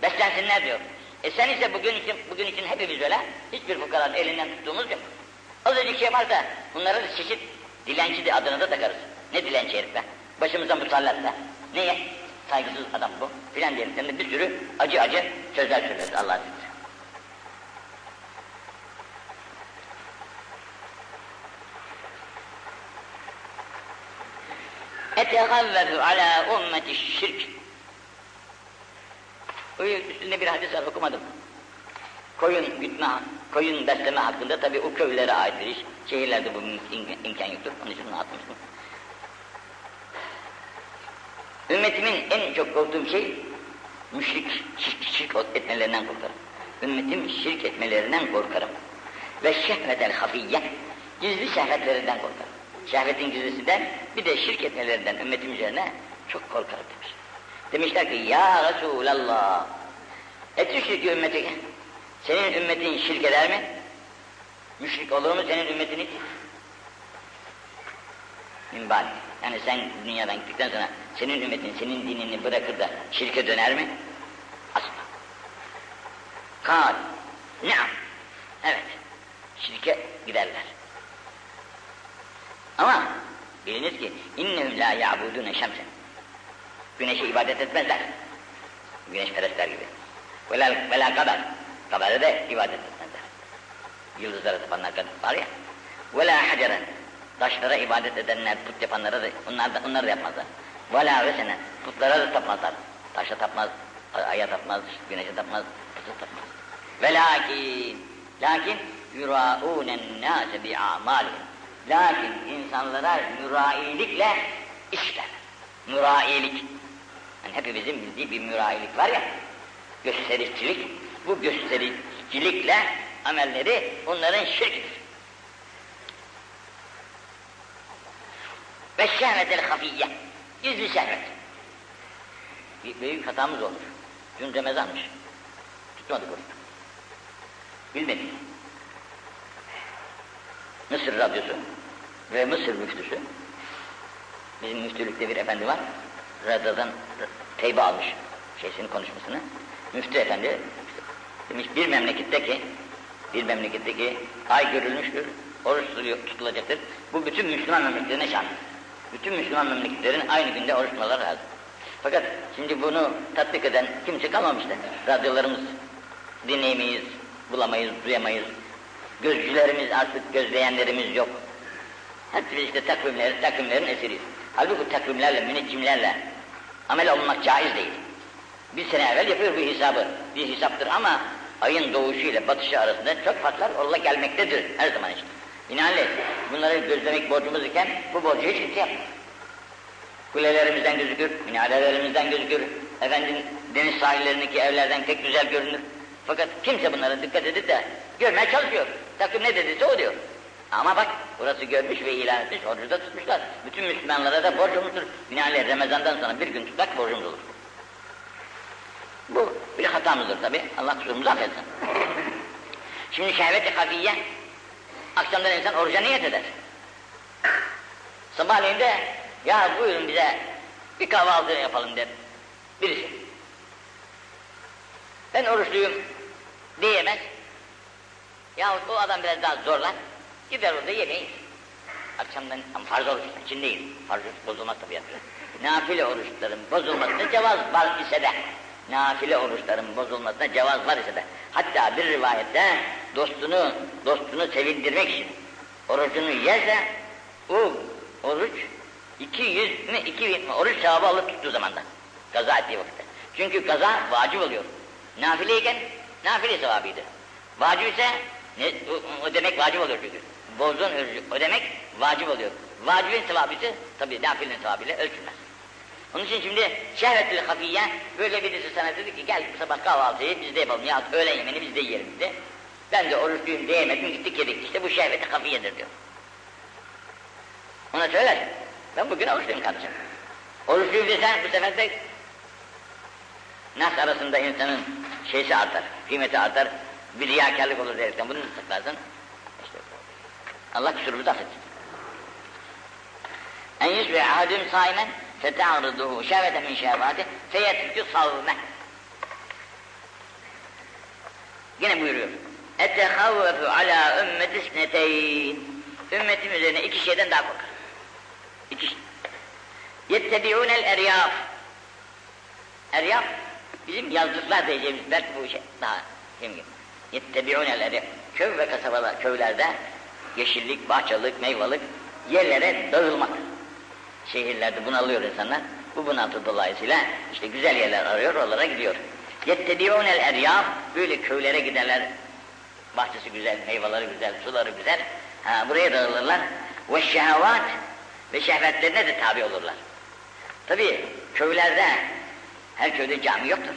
beslensinler diyor. E sen ise bugün için, bugün için hepimiz öyle, hiçbir fukaranın elinden tuttuğumuz yok. Azıcık şey varsa bunları da çeşit dilenci de adını da takarız. Ne dilenci herif be? Başımıza musallat. Niye? Saygısız adam bu. Filan de bir sürü acı acı sözler söyleriz Allah'a izniyle. Etegavvezu ala ummeti şirk. Üstünde bir hadis var okumadım. Koyun gütme, koyun besleme hakkında tabi o köylere ait bir iş. Şehirlerde bu imkan yoktur. Onun için atmıştım. Ümmetimin en çok korktuğum şey müşrik, şirk, şirk etmelerinden korkarım. Ümmetim şirk etmelerinden korkarım. Ve şehvetel hafiyye, gizli şehvetlerinden korkarım. Şehvetin gizlisinden bir de şirk etmelerinden ümmetim üzerine çok korkarım demiş. Demişler ki ya Resulallah etüşrik ümmeti senin ümmetin şirk eder mi? Müşrik olur mu senin ümmetin hiç? Minbali. Yani sen dünyadan gittikten sonra senin ümmetin senin dinini bırakır da şirke döner mi? Asla. Kal. Neam. Evet. Şirke giderler. Ama biliniz ki innehum la ya'budune şemsen. Güneşe ibadet etmezler. Güneş perestler gibi. Vela, vela kadar. Kadara da ibadet etmezler. Yıldızlara tapanlar var ya. Vela haceren. Taşlara ibadet edenler, put yapanlara da, onlar da, onlar da yapmazlar. Vela vesene. Putlara da tapmazlar. Taşa tapmaz, aya tapmaz, güneşe tapmaz, putu tapmaz. Ve lakin, lakin yuraûnen nâse bi'amâlihim. Lakin insanlara mürailikle işler. Mürailik. Yani hepimizin bildiği bir mürailik var ya, göstericilik. Bu göstericilikle amelleri onların şirkidir. Ve şehvetel hafiyye. Gizli şehvet. Bir büyük hatamız olmuş. Dün Ramazanmış. Tutmadık onu. Bilmedik. Mısır radyosu ve Mısır müftüsü. Bizim müftülükte bir efendi var. Radyodan teybe almış şeysini konuşmasını. Müftü efendi Demiş bir memleketteki bir memleketteki ay görülmüştür, oruç tutulacaktır. Bu bütün Müslüman memleketlerine şan. Bütün Müslüman memleketlerin aynı günde oruç tutmaları lazım. Fakat şimdi bunu tatbik eden kimse kalmamıştır. Radyolarımız dinleyemeyiz, bulamayız, duyamayız. Gözcülerimiz artık gözleyenlerimiz yok. Hepsi işte takvimler, takvimlerin esiriyiz. Halbuki takvimlerle, müneccimlerle amel olmak caiz değil. Bir sene evvel yapıyor bu hesabı. Bir hesaptır ama ayın doğuşu ile batışı arasında çok farklar orla gelmektedir her zaman için. Binaenaleyh bunları gözlemek borcumuz iken bu borcu hiç kimse yapmaz. Kulelerimizden gözükür, minarelerimizden gözükür, efendim deniz sahillerindeki evlerden pek güzel görünür. Fakat kimse bunlara dikkat edip de görmeye çalışıyor. Takım ne dediyse o diyor. Ama bak burası görmüş ve ilan etmiş, orucu da tutmuşlar. Bütün Müslümanlara da borcumuzdur. Binaenaleyh Ramazan'dan sonra bir gün tutmak borcumuz olur. Bu bir hatamızdır tabi. Allah kusurumuzu affetsin. Şimdi şehvet-i hafiye, akşamdan insan oruca niyet eder. Sabahleyin de, ya buyurun bize bir kahvaltı yapalım der birisi. Ben oruçluyum diyemez. Yahut o adam biraz daha zorlar, gider orada yemeği. Akşamdan, ama farz oruç için değil, farz bozulmaz tabi yapıyor. Nafile oruçların bozulmasına cevaz var ise de, nafile oruçların bozulmasına cevaz var ise de, hatta bir rivayette dostunu, dostunu sevindirmek için orucunu yerse, o oruç 200 mi 2000 mi oruç sevabı alıp tuttuğu zamanda, gaza ettiği vakitte. Çünkü gaza vacip oluyor. Nafileyken nafile sevabıydı. Vacip ise ne, o, o demek vacip oluyor çünkü. Bozduğun orucu o demek vacip oluyor. Vacibin sevabı ise tabi nafilenin sevabıyla ölçülmez. Onun için şimdi şehvetli hafiye böyle birisi sana dedi ki gel bu sabah kahvaltıyı biz de yapalım ya öğlen yemeğini biz de yiyelim dedi. Ben de oruçluyum diyemedim gittik yedik işte bu şehveti hafiyedir diyor. Ona söyler. Ben bugün oruçluyum kardeşim. Oruçluyum desen bu sefer de nas arasında insanın şeysi artar, kıymeti artar, bir riyakarlık olur diyerekten bunu saklarsın. İşte Allah kusurumuzu affetsin. En yusbi ahadun saimen feta'riduhu şehvete min şehvati feyetkü savme. Yine buyuruyor. Ettehavvefu ala ümmeti sneteyn. Ümmetim üzerine iki şeyden daha korkar. İki şey. Yettebi'unel eryaf. Eryaf, bizim yazlıklar diyeceğimiz belki bu şey daha kim gibi. Yettebi'unel eryaf. Köy ve kasabalar, köylerde yeşillik, bahçalık, meyvalık yerlere dağılmak. Şehirlerde bunalıyor insanlar. Bu bunaltı dolayısıyla işte güzel yerler arıyor, oralara gidiyor. Yettebi'unel eryaf, böyle köylere giderler. Bahçesi güzel, meyveleri güzel, suları güzel. Ha, buraya dağılırlar. Ve şehvat, ve şehvetlerine de tabi olurlar. Tabi köylerde, her köyde cami yoktur.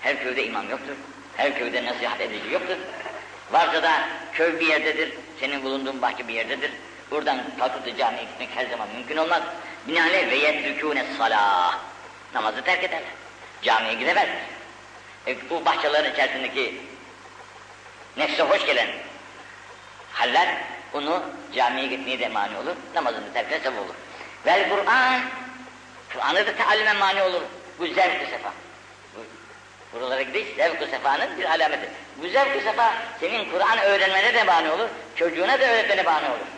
Her köyde imam yoktur. Her köyde nasihat edici yoktur. Varsa da köy bir yerdedir, senin bulunduğun bahçe bir yerdedir. Buradan kalkıp da camiye gitmek her zaman mümkün olmaz. Binaenaleyh ve yetrükûne salâh. Namazı terk ederler. Camiye gidemez. E, bu bahçelerin içerisindeki nefse hoş gelen haller onu camiye gitmeye de mani olur, namazını terkine sebep olur. Vel Kur'an, Kur'an'ı da teallüme mani olur. Bu zevk-ı sefa. Buralara gidiş zevk-ı sefanın bir alameti. Bu zevk-ı sefa senin Kur'an öğrenmene de mani olur, çocuğuna da öğretmene mani olur.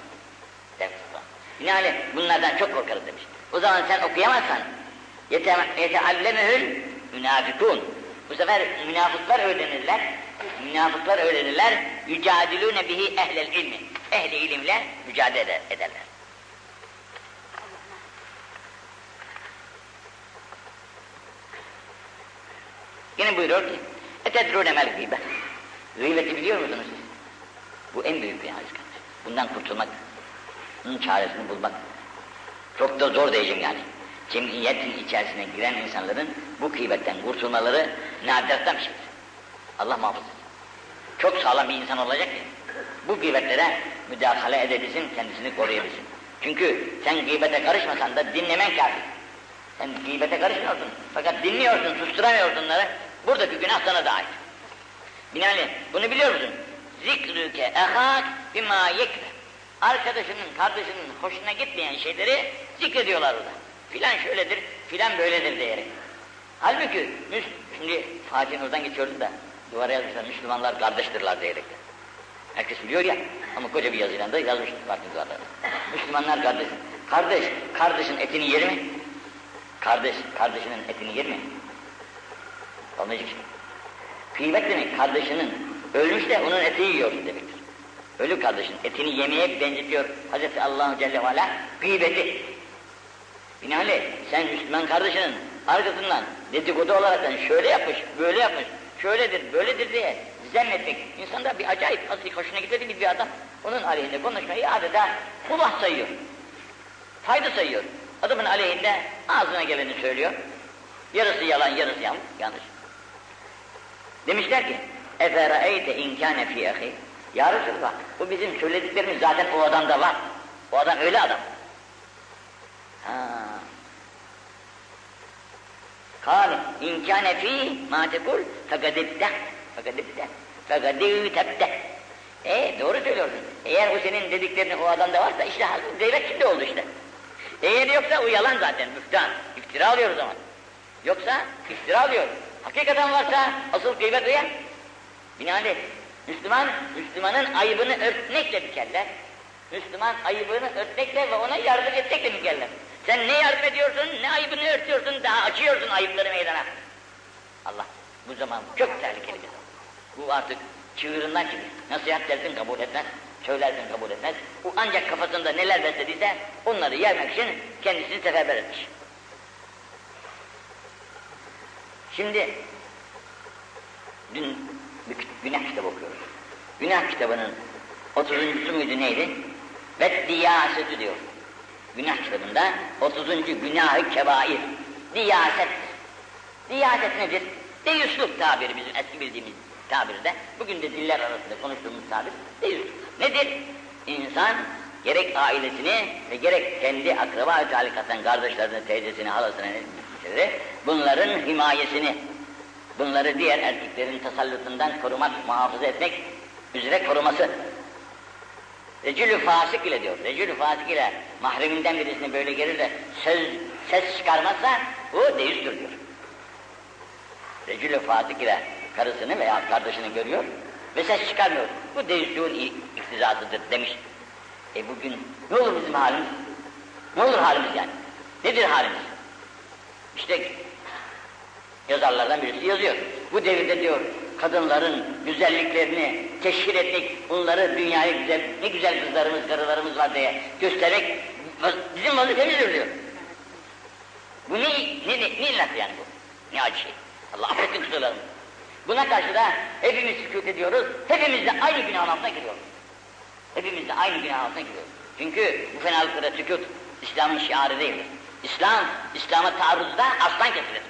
Binaenaleyh bunlardan çok korkarız demiş. O zaman sen okuyamazsan yeteallemehül münafikun. Bu sefer münafıklar öğrenirler, münafıklar öğrenirler, yücadilûne bihi ehlel ilmi. Ehli ilimle mücadele ederler. Yine buyuruyor ki, etedrûne mel gıybe. Gıybeti biliyor musunuz? Bu en büyük bir kardeşim. Bundan kurtulmak, bunun çaresini bulmak çok da zor diyeceğim yani. Cemiyetin içerisine giren insanların bu gıybetten kurtulmaları nadirattan bir şeydir. Allah muhafaza. Çok sağlam bir insan olacak ki bu gıybetlere müdahale edebilsin, kendisini koruyabilsin. Çünkü sen gıybete karışmasan da dinlemen kafi. Sen gıybete karışmıyorsun. Fakat dinliyorsun, susturamıyorsun onları. Buradaki günah sana da ait. Binaenaleyh bunu biliyor musun? Zikrüke ehak bima yekre. Arkadaşının, kardeşinin hoşuna gitmeyen şeyleri zikrediyorlar orada. Filan şöyledir, filan böyledir diyerek. Halbuki şimdi Fatih'in oradan geçiyordum da Duvara yazmışlar, Müslümanlar kardeştirler diyerekten. Herkes biliyor ya, ama koca bir yazıyla da yazmışlar farklı duvarlara. Müslümanlar kardeş. Kardeş, kardeşin etini yer mi? Kardeş, kardeşinin etini yer mi? Olmayacak. Kıymet demek, kardeşinin ölmüş de onun etini yiyorsun demektir Ölü kardeşin etini yemeye benzetiyor Hz. Allah Celle ve Ala gıybeti. Binaenaleyh sen Müslüman kardeşinin arkasından dedikodu olarak şöyle yapmış, böyle yapmış, şöyledir, böyledir diye zannetmek. İnsanda bir acayip, nasıl hoşuna gitmedi bir adam onun aleyhinde konuşmayı adeta kullah sayıyor. Fayda sayıyor. Adamın aleyhinde ağzına geleni söylüyor. Yarısı yalan, yarısı yanlış. yanlış. Demişler ki, اَفَرَأَيْتَ اِنْ كَانَ فِي اَخِي ya Resulallah, bu bizim söylediklerimiz zaten o adamda var. O adam öyle adam. Ha. Kal, inkâne fî mâ tekul fekadibde, fekadibde, fekadibde. E doğru söylüyorsun. Eğer bu senin dediklerin o adamda varsa işte devlet şimdi oldu işte. Eğer yoksa o yalan zaten müftan. İftira alıyor o zaman. Yoksa iftira alıyor. Hakikaten varsa asıl gıybet o ya. Binaenaleyh Müslüman, Müslümanın ayıbını örtmekle mükellef. Müslüman ayıbını örtmekle ve ona yardım etmekle mükellef. Sen ne yardım ediyorsun, ne ayıbını örtüyorsun, daha açıyorsun ayıpları meydana. Allah bu zaman çok tehlikeli bir zaman. Bu artık çığırından çıkıyor. Nasihat dersin kabul etmez, söylersin kabul etmez. Bu ancak kafasında neler beslediyse onları yermek için kendisini seferber etmiş. Şimdi dün günah kitabı okuyoruz. Günah kitabının 30. muydu neydi? Ve diyasetü diyor. Günah kitabında 30. günahı kebair. Diyaset. Diyaset nedir? Deyusluk tabiri bizim eski bildiğimiz tabirde. Bugün de diller arasında konuştuğumuz tabir deyusluk. Nedir? İnsan gerek ailesini ve gerek kendi akraba-ı talikattan kardeşlerini, teyzesini, halasını, bunların himayesini, bunları diğer erkeklerin tasallutundan korumak, muhafaza etmek üzere koruması. Recülü fasık ile diyor. Recülü fasık ile mahreminden birisine böyle gelir de söz, ses çıkarmazsa bu deyüzdür diyor. Recülü fasık ile karısını veya kardeşini görüyor ve ses çıkarmıyor. Bu deyüzlüğün iktizasıdır demiş. E bugün ne olur bizim halimiz? Ne olur halimiz yani? Nedir halimiz? İşte yazarlardan birisi yazıyor. Bu devirde diyor kadınların güzelliklerini teşhir etmek, onları dünyaya güzel, ne güzel kızlarımız, karılarımız var diye göstermek bizim vazifemizdir diyor. Bu ne, ne, ne, ne illat yani bu? Ne acı şey. Allah affetsin kusurlarımızı. Buna karşı da hepimiz sükut ediyoruz, hepimiz de aynı günahın altına giriyoruz. Hepimiz de aynı günahın altına giriyoruz. Çünkü bu fenalıklara sükut İslam'ın şiarı değildir. İslam, İslam'a taarruzda aslan kesilir.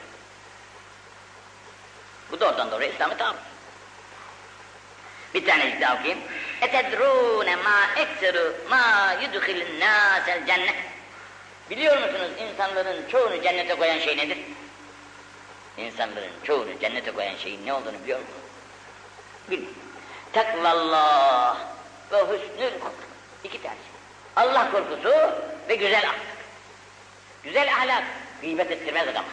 Bu doğrudan doğruya İslam'a taarruz. Bir tane daha okuyayım. اَتَدْرُونَ مَا اَكْسَرُ مَا يُدْخِلُ النَّاسَ الْجَنَّةِ Biliyor musunuz insanların çoğunu cennete koyan şey nedir? İnsanların çoğunu cennete koyan şeyin ne olduğunu biliyor musunuz? Bil. Takvallah ve hüsnül İki tane şey. Allah korkusu ve güzel ahlak. Güzel ahlak gıybet ettirmez adama.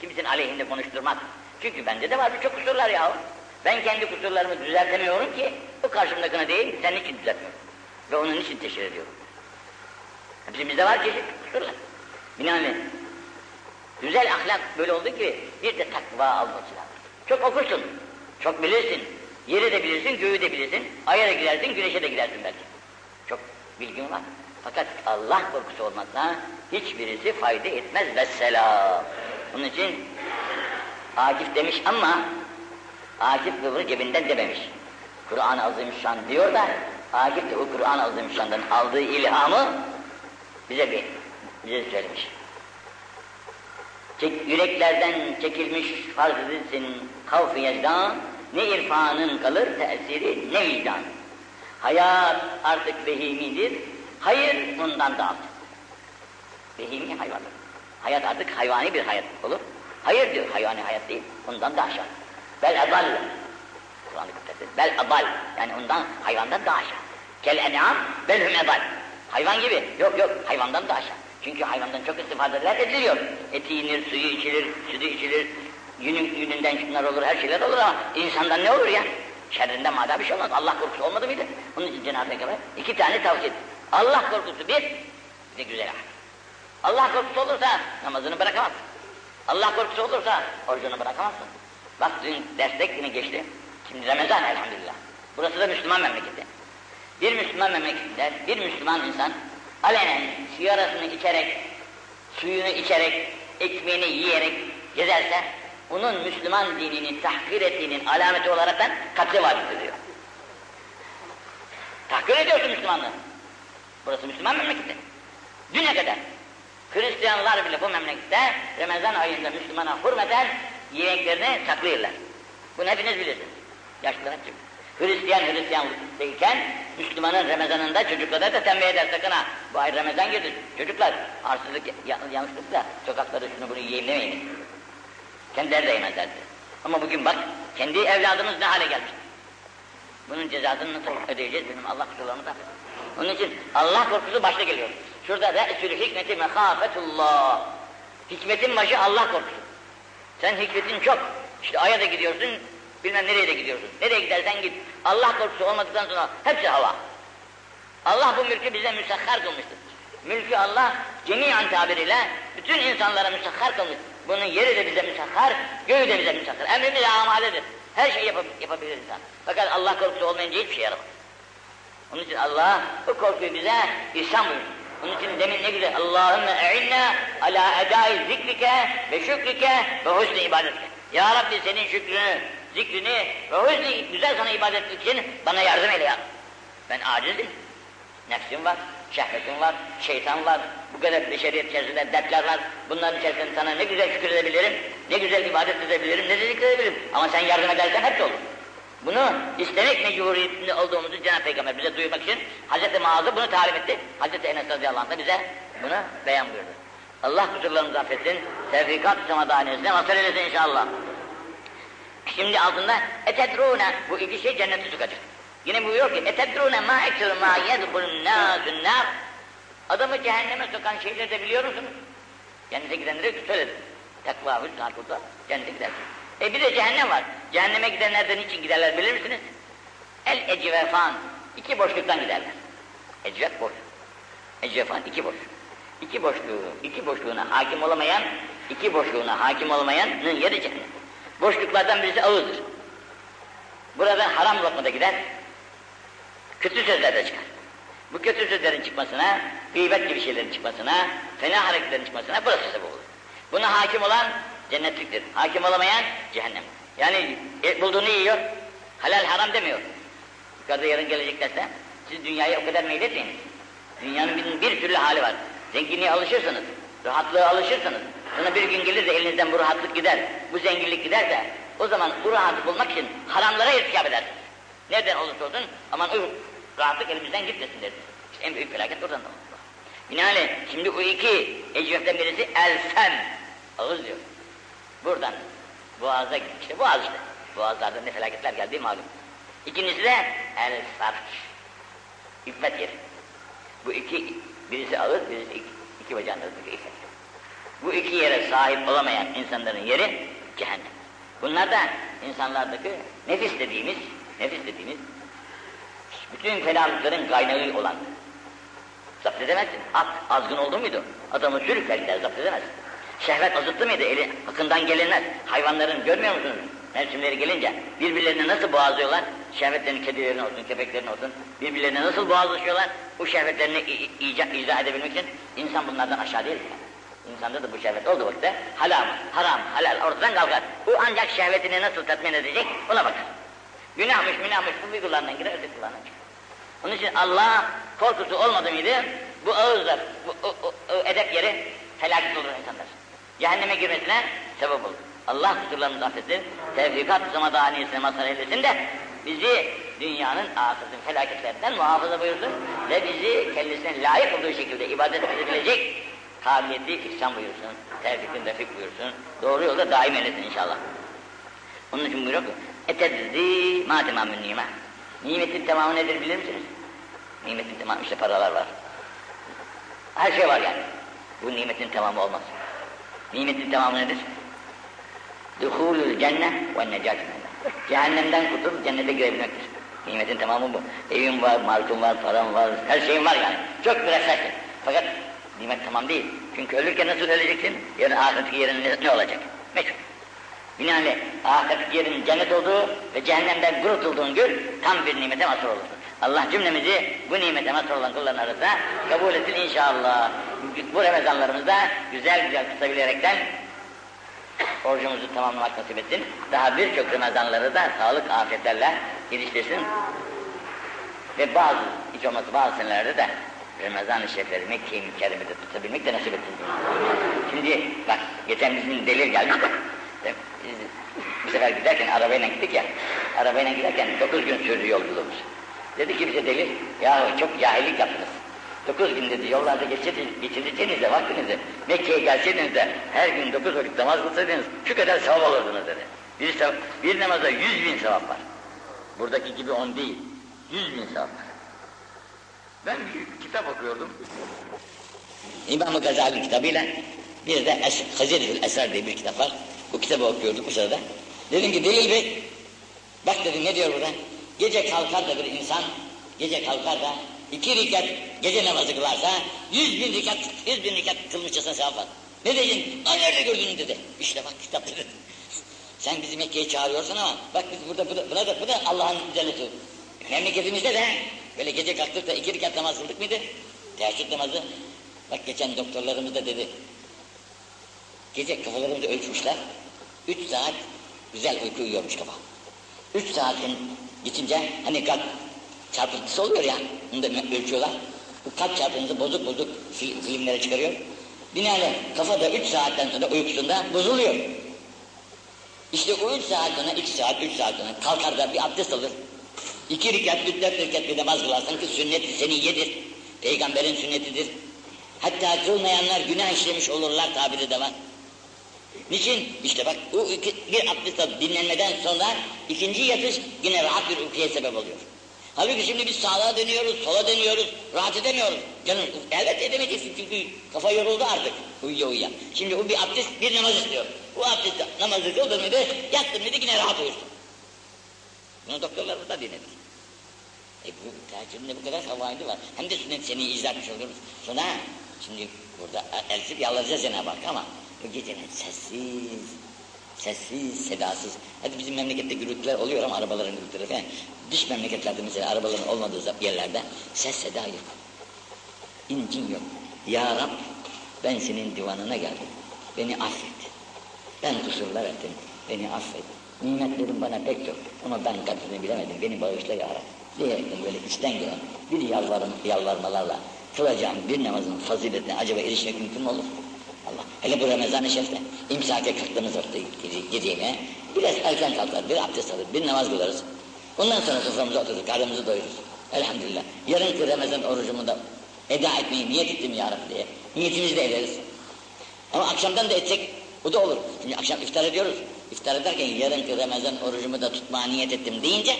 Kimsenin aleyhinde konuşturmaz. Çünkü bende de var birçok kusurlar ya. Ben kendi kusurlarımı düzeltemiyorum ki o karşımdakine değil, senin için düzeltmiyorum. Ve onun için teşhir ediyorum. Hepimizde var çeşit kusurlar. Binaenaleyh. Güzel ahlak böyle oldu ki bir de takva alması lazım. Çok okursun, çok bilirsin, yeri de bilirsin, göğü de bilirsin, aya da gidersin, güneşe de gidersin belki. Çok bilgin var. Fakat Allah korkusu olmazsa hiçbirisi fayda etmez. Vesselam. Bunun için Akif demiş ama Akif kıvrı cebinden dememiş. Kur'an-ı Azimüşşan diyor da Akif de o Kur'an-ı Azimüşşan'dan aldığı ilhamı bize bir bize söylemiş. Çek, yüreklerden çekilmiş farz edilsin yecdan, ne irfanın kalır tesiri ne vicdan. Hayat artık behimidir, hayır bundan da artık. Behimi hayvandır. Hayat artık hayvani bir hayat olur. Hayır diyor, hayvani hayat değil, ondan da aşağı. Bel adal. Kur'an-ı Bel adal, yani ondan, hayvandan daha aşağı. Kel en'am, belhum edal. Hayvan gibi, yok yok, hayvandan da aşağı. Çünkü hayvandan çok istifadeler ediliyor. Eti yenir, suyu içilir, sütü içilir, Günün, gününden şunlar olur, her şeyler olur ama insandan ne olur ya? Şerrinden madem bir şey olmaz. Allah korkusu olmadı mıydı? Onun için Cenab-ı Peygamber iki tane tavsiye Allah korkusu bir, bir de güzel. Allah korkusu olursa namazını bırakamazsın. Allah korkusu olursa orucunu bırakamazsın. Bak dün derste yine geçti. Şimdi Ramazan elhamdülillah. Burası da Müslüman memleketi. Bir Müslüman memleketinde bir Müslüman insan alenen sigarasını içerek, suyunu içerek, ekmeğini yiyerek gezerse onun Müslüman dinini tahkir ettiğinin alameti olaraktan katli vacip ediyor. Tahkir ediyorsun Müslümanlığı. Burası Müslüman memleketi. Düne kadar Hristiyanlar bile bu memlekette Ramazan ayında Müslümana hürmeten yemeklerini saklıyorlar. Bunu hepiniz bilirsiniz. Yaşlılar hep Hristiyan Hristiyan değilken Müslümanın Ramazanında çocuklara da tembih eder sakın ha. Bu ay Ramazan girdi. Çocuklar arsızlık yanlışlıkla sokaklarda şunu bunu yiyemlemeyin. Kendileri de yemezlerdi. Ama bugün bak kendi evladımız ne hale gelmiş. Bunun cezasını nasıl ödeyeceğiz benim Allah kusurlarımı da. Onun için Allah korkusu başta geliyor. Şurada re'sül hikmeti mehafetullah. Hikmetin başı Allah korkusu. Sen hikmetin çok. İşte aya da gidiyorsun, bilmem nereye de gidiyorsun. Nereye gidersen git. Allah korkusu olmadıktan sonra hepsi hava. Allah bu mülkü bize müsahhar kılmıştır. Mülkü Allah cemiyen tabiriyle bütün insanlara müsahhar kılmış. Bunun yeri de bize müsahhar, göğü de bize müsahhar. Emrimiz amadedir. Her şeyi yap yapabilir insan. Fakat Allah korkusu olmayınca hiçbir şey yaramaz. Onun için Allah bu korkuyu bize ihsan buyurdu. Onun için demin ne güzel Allahümme e'inna ala edai zikrike ve şükrike ve husni ibadetike. Ya Rabbi senin şükrünü, zikrini ve husni güzel sana ibadet için bana yardım eyle ya. Ben acizim. Nefsim var, şehvetim var, şeytan var, bu kadar beşeriyet içerisinde dertler var. Bunların içerisinde sana ne güzel şükür edebilirim, ne güzel ibadet edebilirim, ne de zikredebilirim. Ama sen yardım edersen hepsi olur. Bunu istemek mecburiyetinde olduğumuzu Cenab-ı Peygamber bize duyurmak için Hz. Muaz'ı bunu talim etti. Hz. Enes radıyallahu anh da bize bunu beyan buyurdu. Allah kusurlarımızı affetsin, tevfikat-ı semadaniyesine vasıl eylesin inşallah. Şimdi altında etedrûne, bu iki şey cenneti sokacak. Yine buyuruyor ki etedrûne ma ekser ma yedhulun. Adamı cehenneme sokan şeyleri de biliyor musunuz? Cennete gidenleri söyledim. Tekva, hüsnü, hakuta, cennete gidersiniz. E bir de cehennem var. Cehenneme gidenlerden için giderler bilir misiniz? El ecvefan. iki boşluktan giderler. Ecvef boş. Ecvefan iki boş. İki boşluğu, iki boşluğuna hakim olamayan, iki boşluğuna hakim olamayanın yeri cehennem. Boşluklardan birisi ağızdır. Buradan haram lokmada gider, kötü sözler de çıkar. Bu kötü sözlerin çıkmasına, gıybet gibi şeylerin çıkmasına, fena hareketlerin çıkmasına burası sebep olur. Buna hakim olan cennetliktir. Hakim olamayan cehennem. Yani e, bulduğunu yiyor, halal haram demiyor. Yukarıda yarın gelecek derse, siz dünyaya o kadar meyletmeyin. Dünyanın bir, bir türlü hali var. Zenginliğe alışırsınız, rahatlığa alışırsınız. Sonra bir gün gelir de elinizden bu rahatlık gider, bu zenginlik gider de o zaman bu rahatlık bulmak için haramlara irtikap edersiniz. Nereden olursa olsun aman o rahatlık elimizden gitmesin dersiniz. İşte en büyük felaket oradan da olur. Binaenaleyh şimdi o iki ecveften birisi el fem, ağız diyor. Buradan boğaza işte boğaz işte. Boğazlarda ne felaketler geldiği malum. İkincisi de el farç. İffet yeri. Bu iki, birisi ağız, birisi iki, iki bacağın arasındaki. Bu iki yere sahip olamayan insanların yeri cehennem. Bunlar da insanlardaki nefis dediğimiz, nefis dediğimiz bütün fenalıkların kaynağı olan. Zapt edemezsin. At azgın oldu muydu? Adamı sürükler zapt edemezsin. Şehvet azıttı mıydı? Eli hakkından gelinmez. Hayvanların görmüyor musunuz? Mevsimleri gelince birbirlerini nasıl boğazlıyorlar? Şehvetlerini kedilerin olsun, köpeklerin olsun. Birbirlerine nasıl boğazlaşıyorlar? Bu şehvetlerini icat, izah edebilmek için insan bunlardan aşağı değil. İnsanda da bu şehvet olduğu vakitte haram, haram, halal ortadan kalkar. Bu ancak şehvetini nasıl tatmin edecek ona bakar. Günahmış, münahmış bu bir kullarından girer, öteki kullarından çıkar. Onun için Allah korkusu olmadı mıydı? Bu ağızlar, bu o, o, o edep yeri felaket olur insanlar. Cehenneme girmesine sebep olur. Allah kusurlarımızı affetsin, tevfikat-ı samadaniyesine mazhar eylesin de bizi dünyanın ahiretin felaketlerinden muhafaza buyursun ve bizi kendisine layık olduğu şekilde ibadet edebilecek kabiliyeti ihsan buyursun, tevfikini refik buyursun, doğru yolda daim eylesin inşallah. Onun için buyuruyor ki, etedzi ma temamün nime. Nimetin tamamı nedir bilir misiniz? Nimetin tamamı işte paralar var. Her şey var yani. Bu nimetin tamamı olmaz. Nimetin tamamı nedir? Duhulul cennet ve necat Cehennemden kurtulup cennete girebilmektir. Nimetin tamamı bu. Evin var, markın var, param var, her şeyin var yani. Çok müresselsin. Fakat nimet tamam değil. Çünkü ölürken nasıl öleceksin? Yarın ahiretki yerin ne, ne olacak? Meçhul. Binaenaleyh ahiret yerin cennet olduğu ve cehennemden kurtulduğun gün tam bir nimete mazhar olursun. Allah cümlemizi bu nimete mazhar olan kulların arasında kabul etsin inşallah. Bu Ramazanlarımızda güzel güzel tutabilerekten orucumuzu tamamlamak nasip etsin. Daha birçok Ramazanları da sağlık afiyetlerle geliştirsin. Ve bazı, hiç olmazsa bazı senelerde de Ramazan-ı Şerifleri Mekke-i Mükerreme'de tutabilmek de nasip etsin. Şimdi bak geçen bizim delir gelmiş de biz bu sefer giderken arabayla gittik ya, arabayla giderken dokuz gün sürdü yolculuğumuz. Dedi ki bize deli, ya çok cahillik yaptınız. Dokuz gün dedi yollarda geçireceğiniz de vaktinizi Mekke'ye gelseydiniz de her gün dokuz vakit namaz kılsaydınız şu kadar sevap alırdınız dedi. Bir, bir namaza yüz bin sevap var. Buradaki gibi on değil, yüz bin sevap var. Ben bir kitap okuyordum. İmam-ı Gazali kitabıyla bir de es Hazirül Eser diye bir kitap var. Bu kitabı okuyorduk bu sırada. Dedim ki Delil Bey, bak dedim ne diyor burada? Gece kalkar da bir insan, gece kalkar da iki rikat gece namazı kılarsa yüz bin rikat, yüz bin rikat kılmışçasına sevap var. Ne diyeceksin? Aa nerede gördün dedi. İşte bak kitap dedi. Sen bizi Mekke'ye çağırıyorsun ama bak biz burada, buna da, bu Allah'ın güzelliği. Memleketimizde de böyle gece kalktık da iki rikat namaz kıldık mıydı? Teheccüd namazı. Bak geçen doktorlarımız da dedi. Gece kafalarımızı ölçmüşler. Üç saat güzel uyku uyuyormuş kafa. Üç saatin geçince hani kalp çarpıntısı oluyor ya, onu da ölçüyorlar. Bu kalp çarpıntısı bozuk bozuk fil, filmlere çıkarıyor. Binaenaleyh kafa da üç saatten sonra uykusunda bozuluyor. İşte o üç saat sonra, iki saat, üç saat sonra kalkar da bir abdest alır. İki rikat, üç dört rikat bir namaz kılarsan ki sünnet seni yedir. Peygamberin sünnetidir. Hatta kılmayanlar günah işlemiş olurlar tabiri de var. Niçin? İşte bak bu iki, bir abdest dinlenmeden sonra ikinci yatış yine rahat bir uykuya sebep oluyor. Halbuki şimdi biz sağa dönüyoruz, sola dönüyoruz, rahat edemiyoruz. Canım elbette edemeyeceksin çünkü kafa yoruldu artık uyuya uyuya. Şimdi o bir abdest, bir namaz istiyor. Bu abdest namazı kıldın mıydı, yattın mıydı yine rahat uyursun. Bunu doktorlarımız da dinledik. E bu tercihinde bu kadar havaydı var. Hem de sünnet seni izah etmiş oluyoruz. Sonra şimdi burada elçip yalvaracağız Cenab-ı Hak ama gecenin sessiz, sessiz, sedasız. Hadi bizim memlekette gürültüler oluyor ama arabaların gürültüleri falan. Dış memleketlerde mesela arabaların olmadığı yerlerde ses seda yok. İncin yok. Ya Rab ben senin divanına geldim. Beni affet. Ben kusurlar ettim. Beni affet. Nimetlerin bana pek çok ama ben kadrini bilemedim. Beni bağışla ya Rab. Diyerekten böyle içten gelen bir yalvarım, yalvarmalarla kılacağım bir namazın faziletine acaba erişmek mümkün mü olur? Allah. Hele bu Ramazan-ı Şerif'te imsake kalktığımız vakti geceye biraz erken kalkar, bir abdest alır, bir namaz kılarız. Ondan sonra soframıza oturur, karnımızı doyururuz. Elhamdülillah. Yarınki Ramazan orucumu da eda etmeyi niyet ettim ya Rabbi diye. Niyetimizi de ederiz. Ama akşamdan da etsek o da olur. Şimdi akşam iftar ediyoruz. İftar ederken yarınki Ramazan orucumu da tutmaya niyet ettim deyince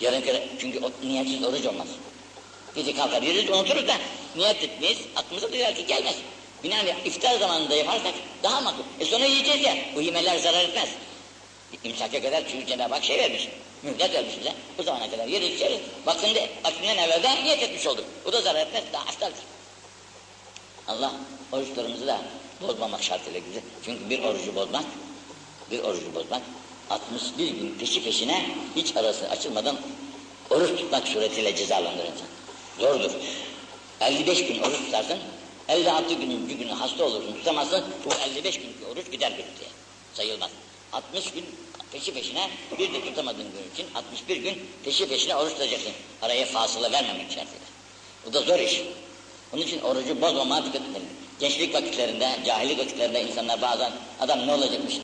yarınki çünkü o, niyetsiz oruç olmaz. Gece kalkar yürürüz unuturuz da niyet etmeyiz aklımıza duyar ki gelmez. Binaenaleyh iftar zamanında yaparsak daha makul. E sonra yiyeceğiz ya, bu yemeler zarar etmez. İmsaka kadar çünkü Cenab-ı Hak şey vermiş, mühlet vermiş bize. Bu zamana kadar yeriz içeriz. Vaktinde, vaktinden evvelden niyet etmiş olduk. Bu da zarar etmez, daha haftadır. Allah oruçlarımızı da bozmamak şartıyla güzel. Çünkü bir orucu bozmak, bir orucu bozmak, 61 gün peşi peşine hiç arası açılmadan oruç tutmak suretiyle cezalandırır insan. Zordur. 55 gün oruç tutarsın, 56 günün bir günü hasta olursun tutamazsın, bu 55 günkü oruç gider gürültüye. Sayılmaz. 60 gün peşi peşine bir de tutamadığın gün için 61 gün peşi peşine oruç tutacaksın. Araya fasıla vermemek şartıyla. Bu da zor iş. Onun için orucu bozmamaya dikkat edelim. Gençlik vakitlerinde, cahillik vakitlerinde insanlar bazen adam ne olacakmış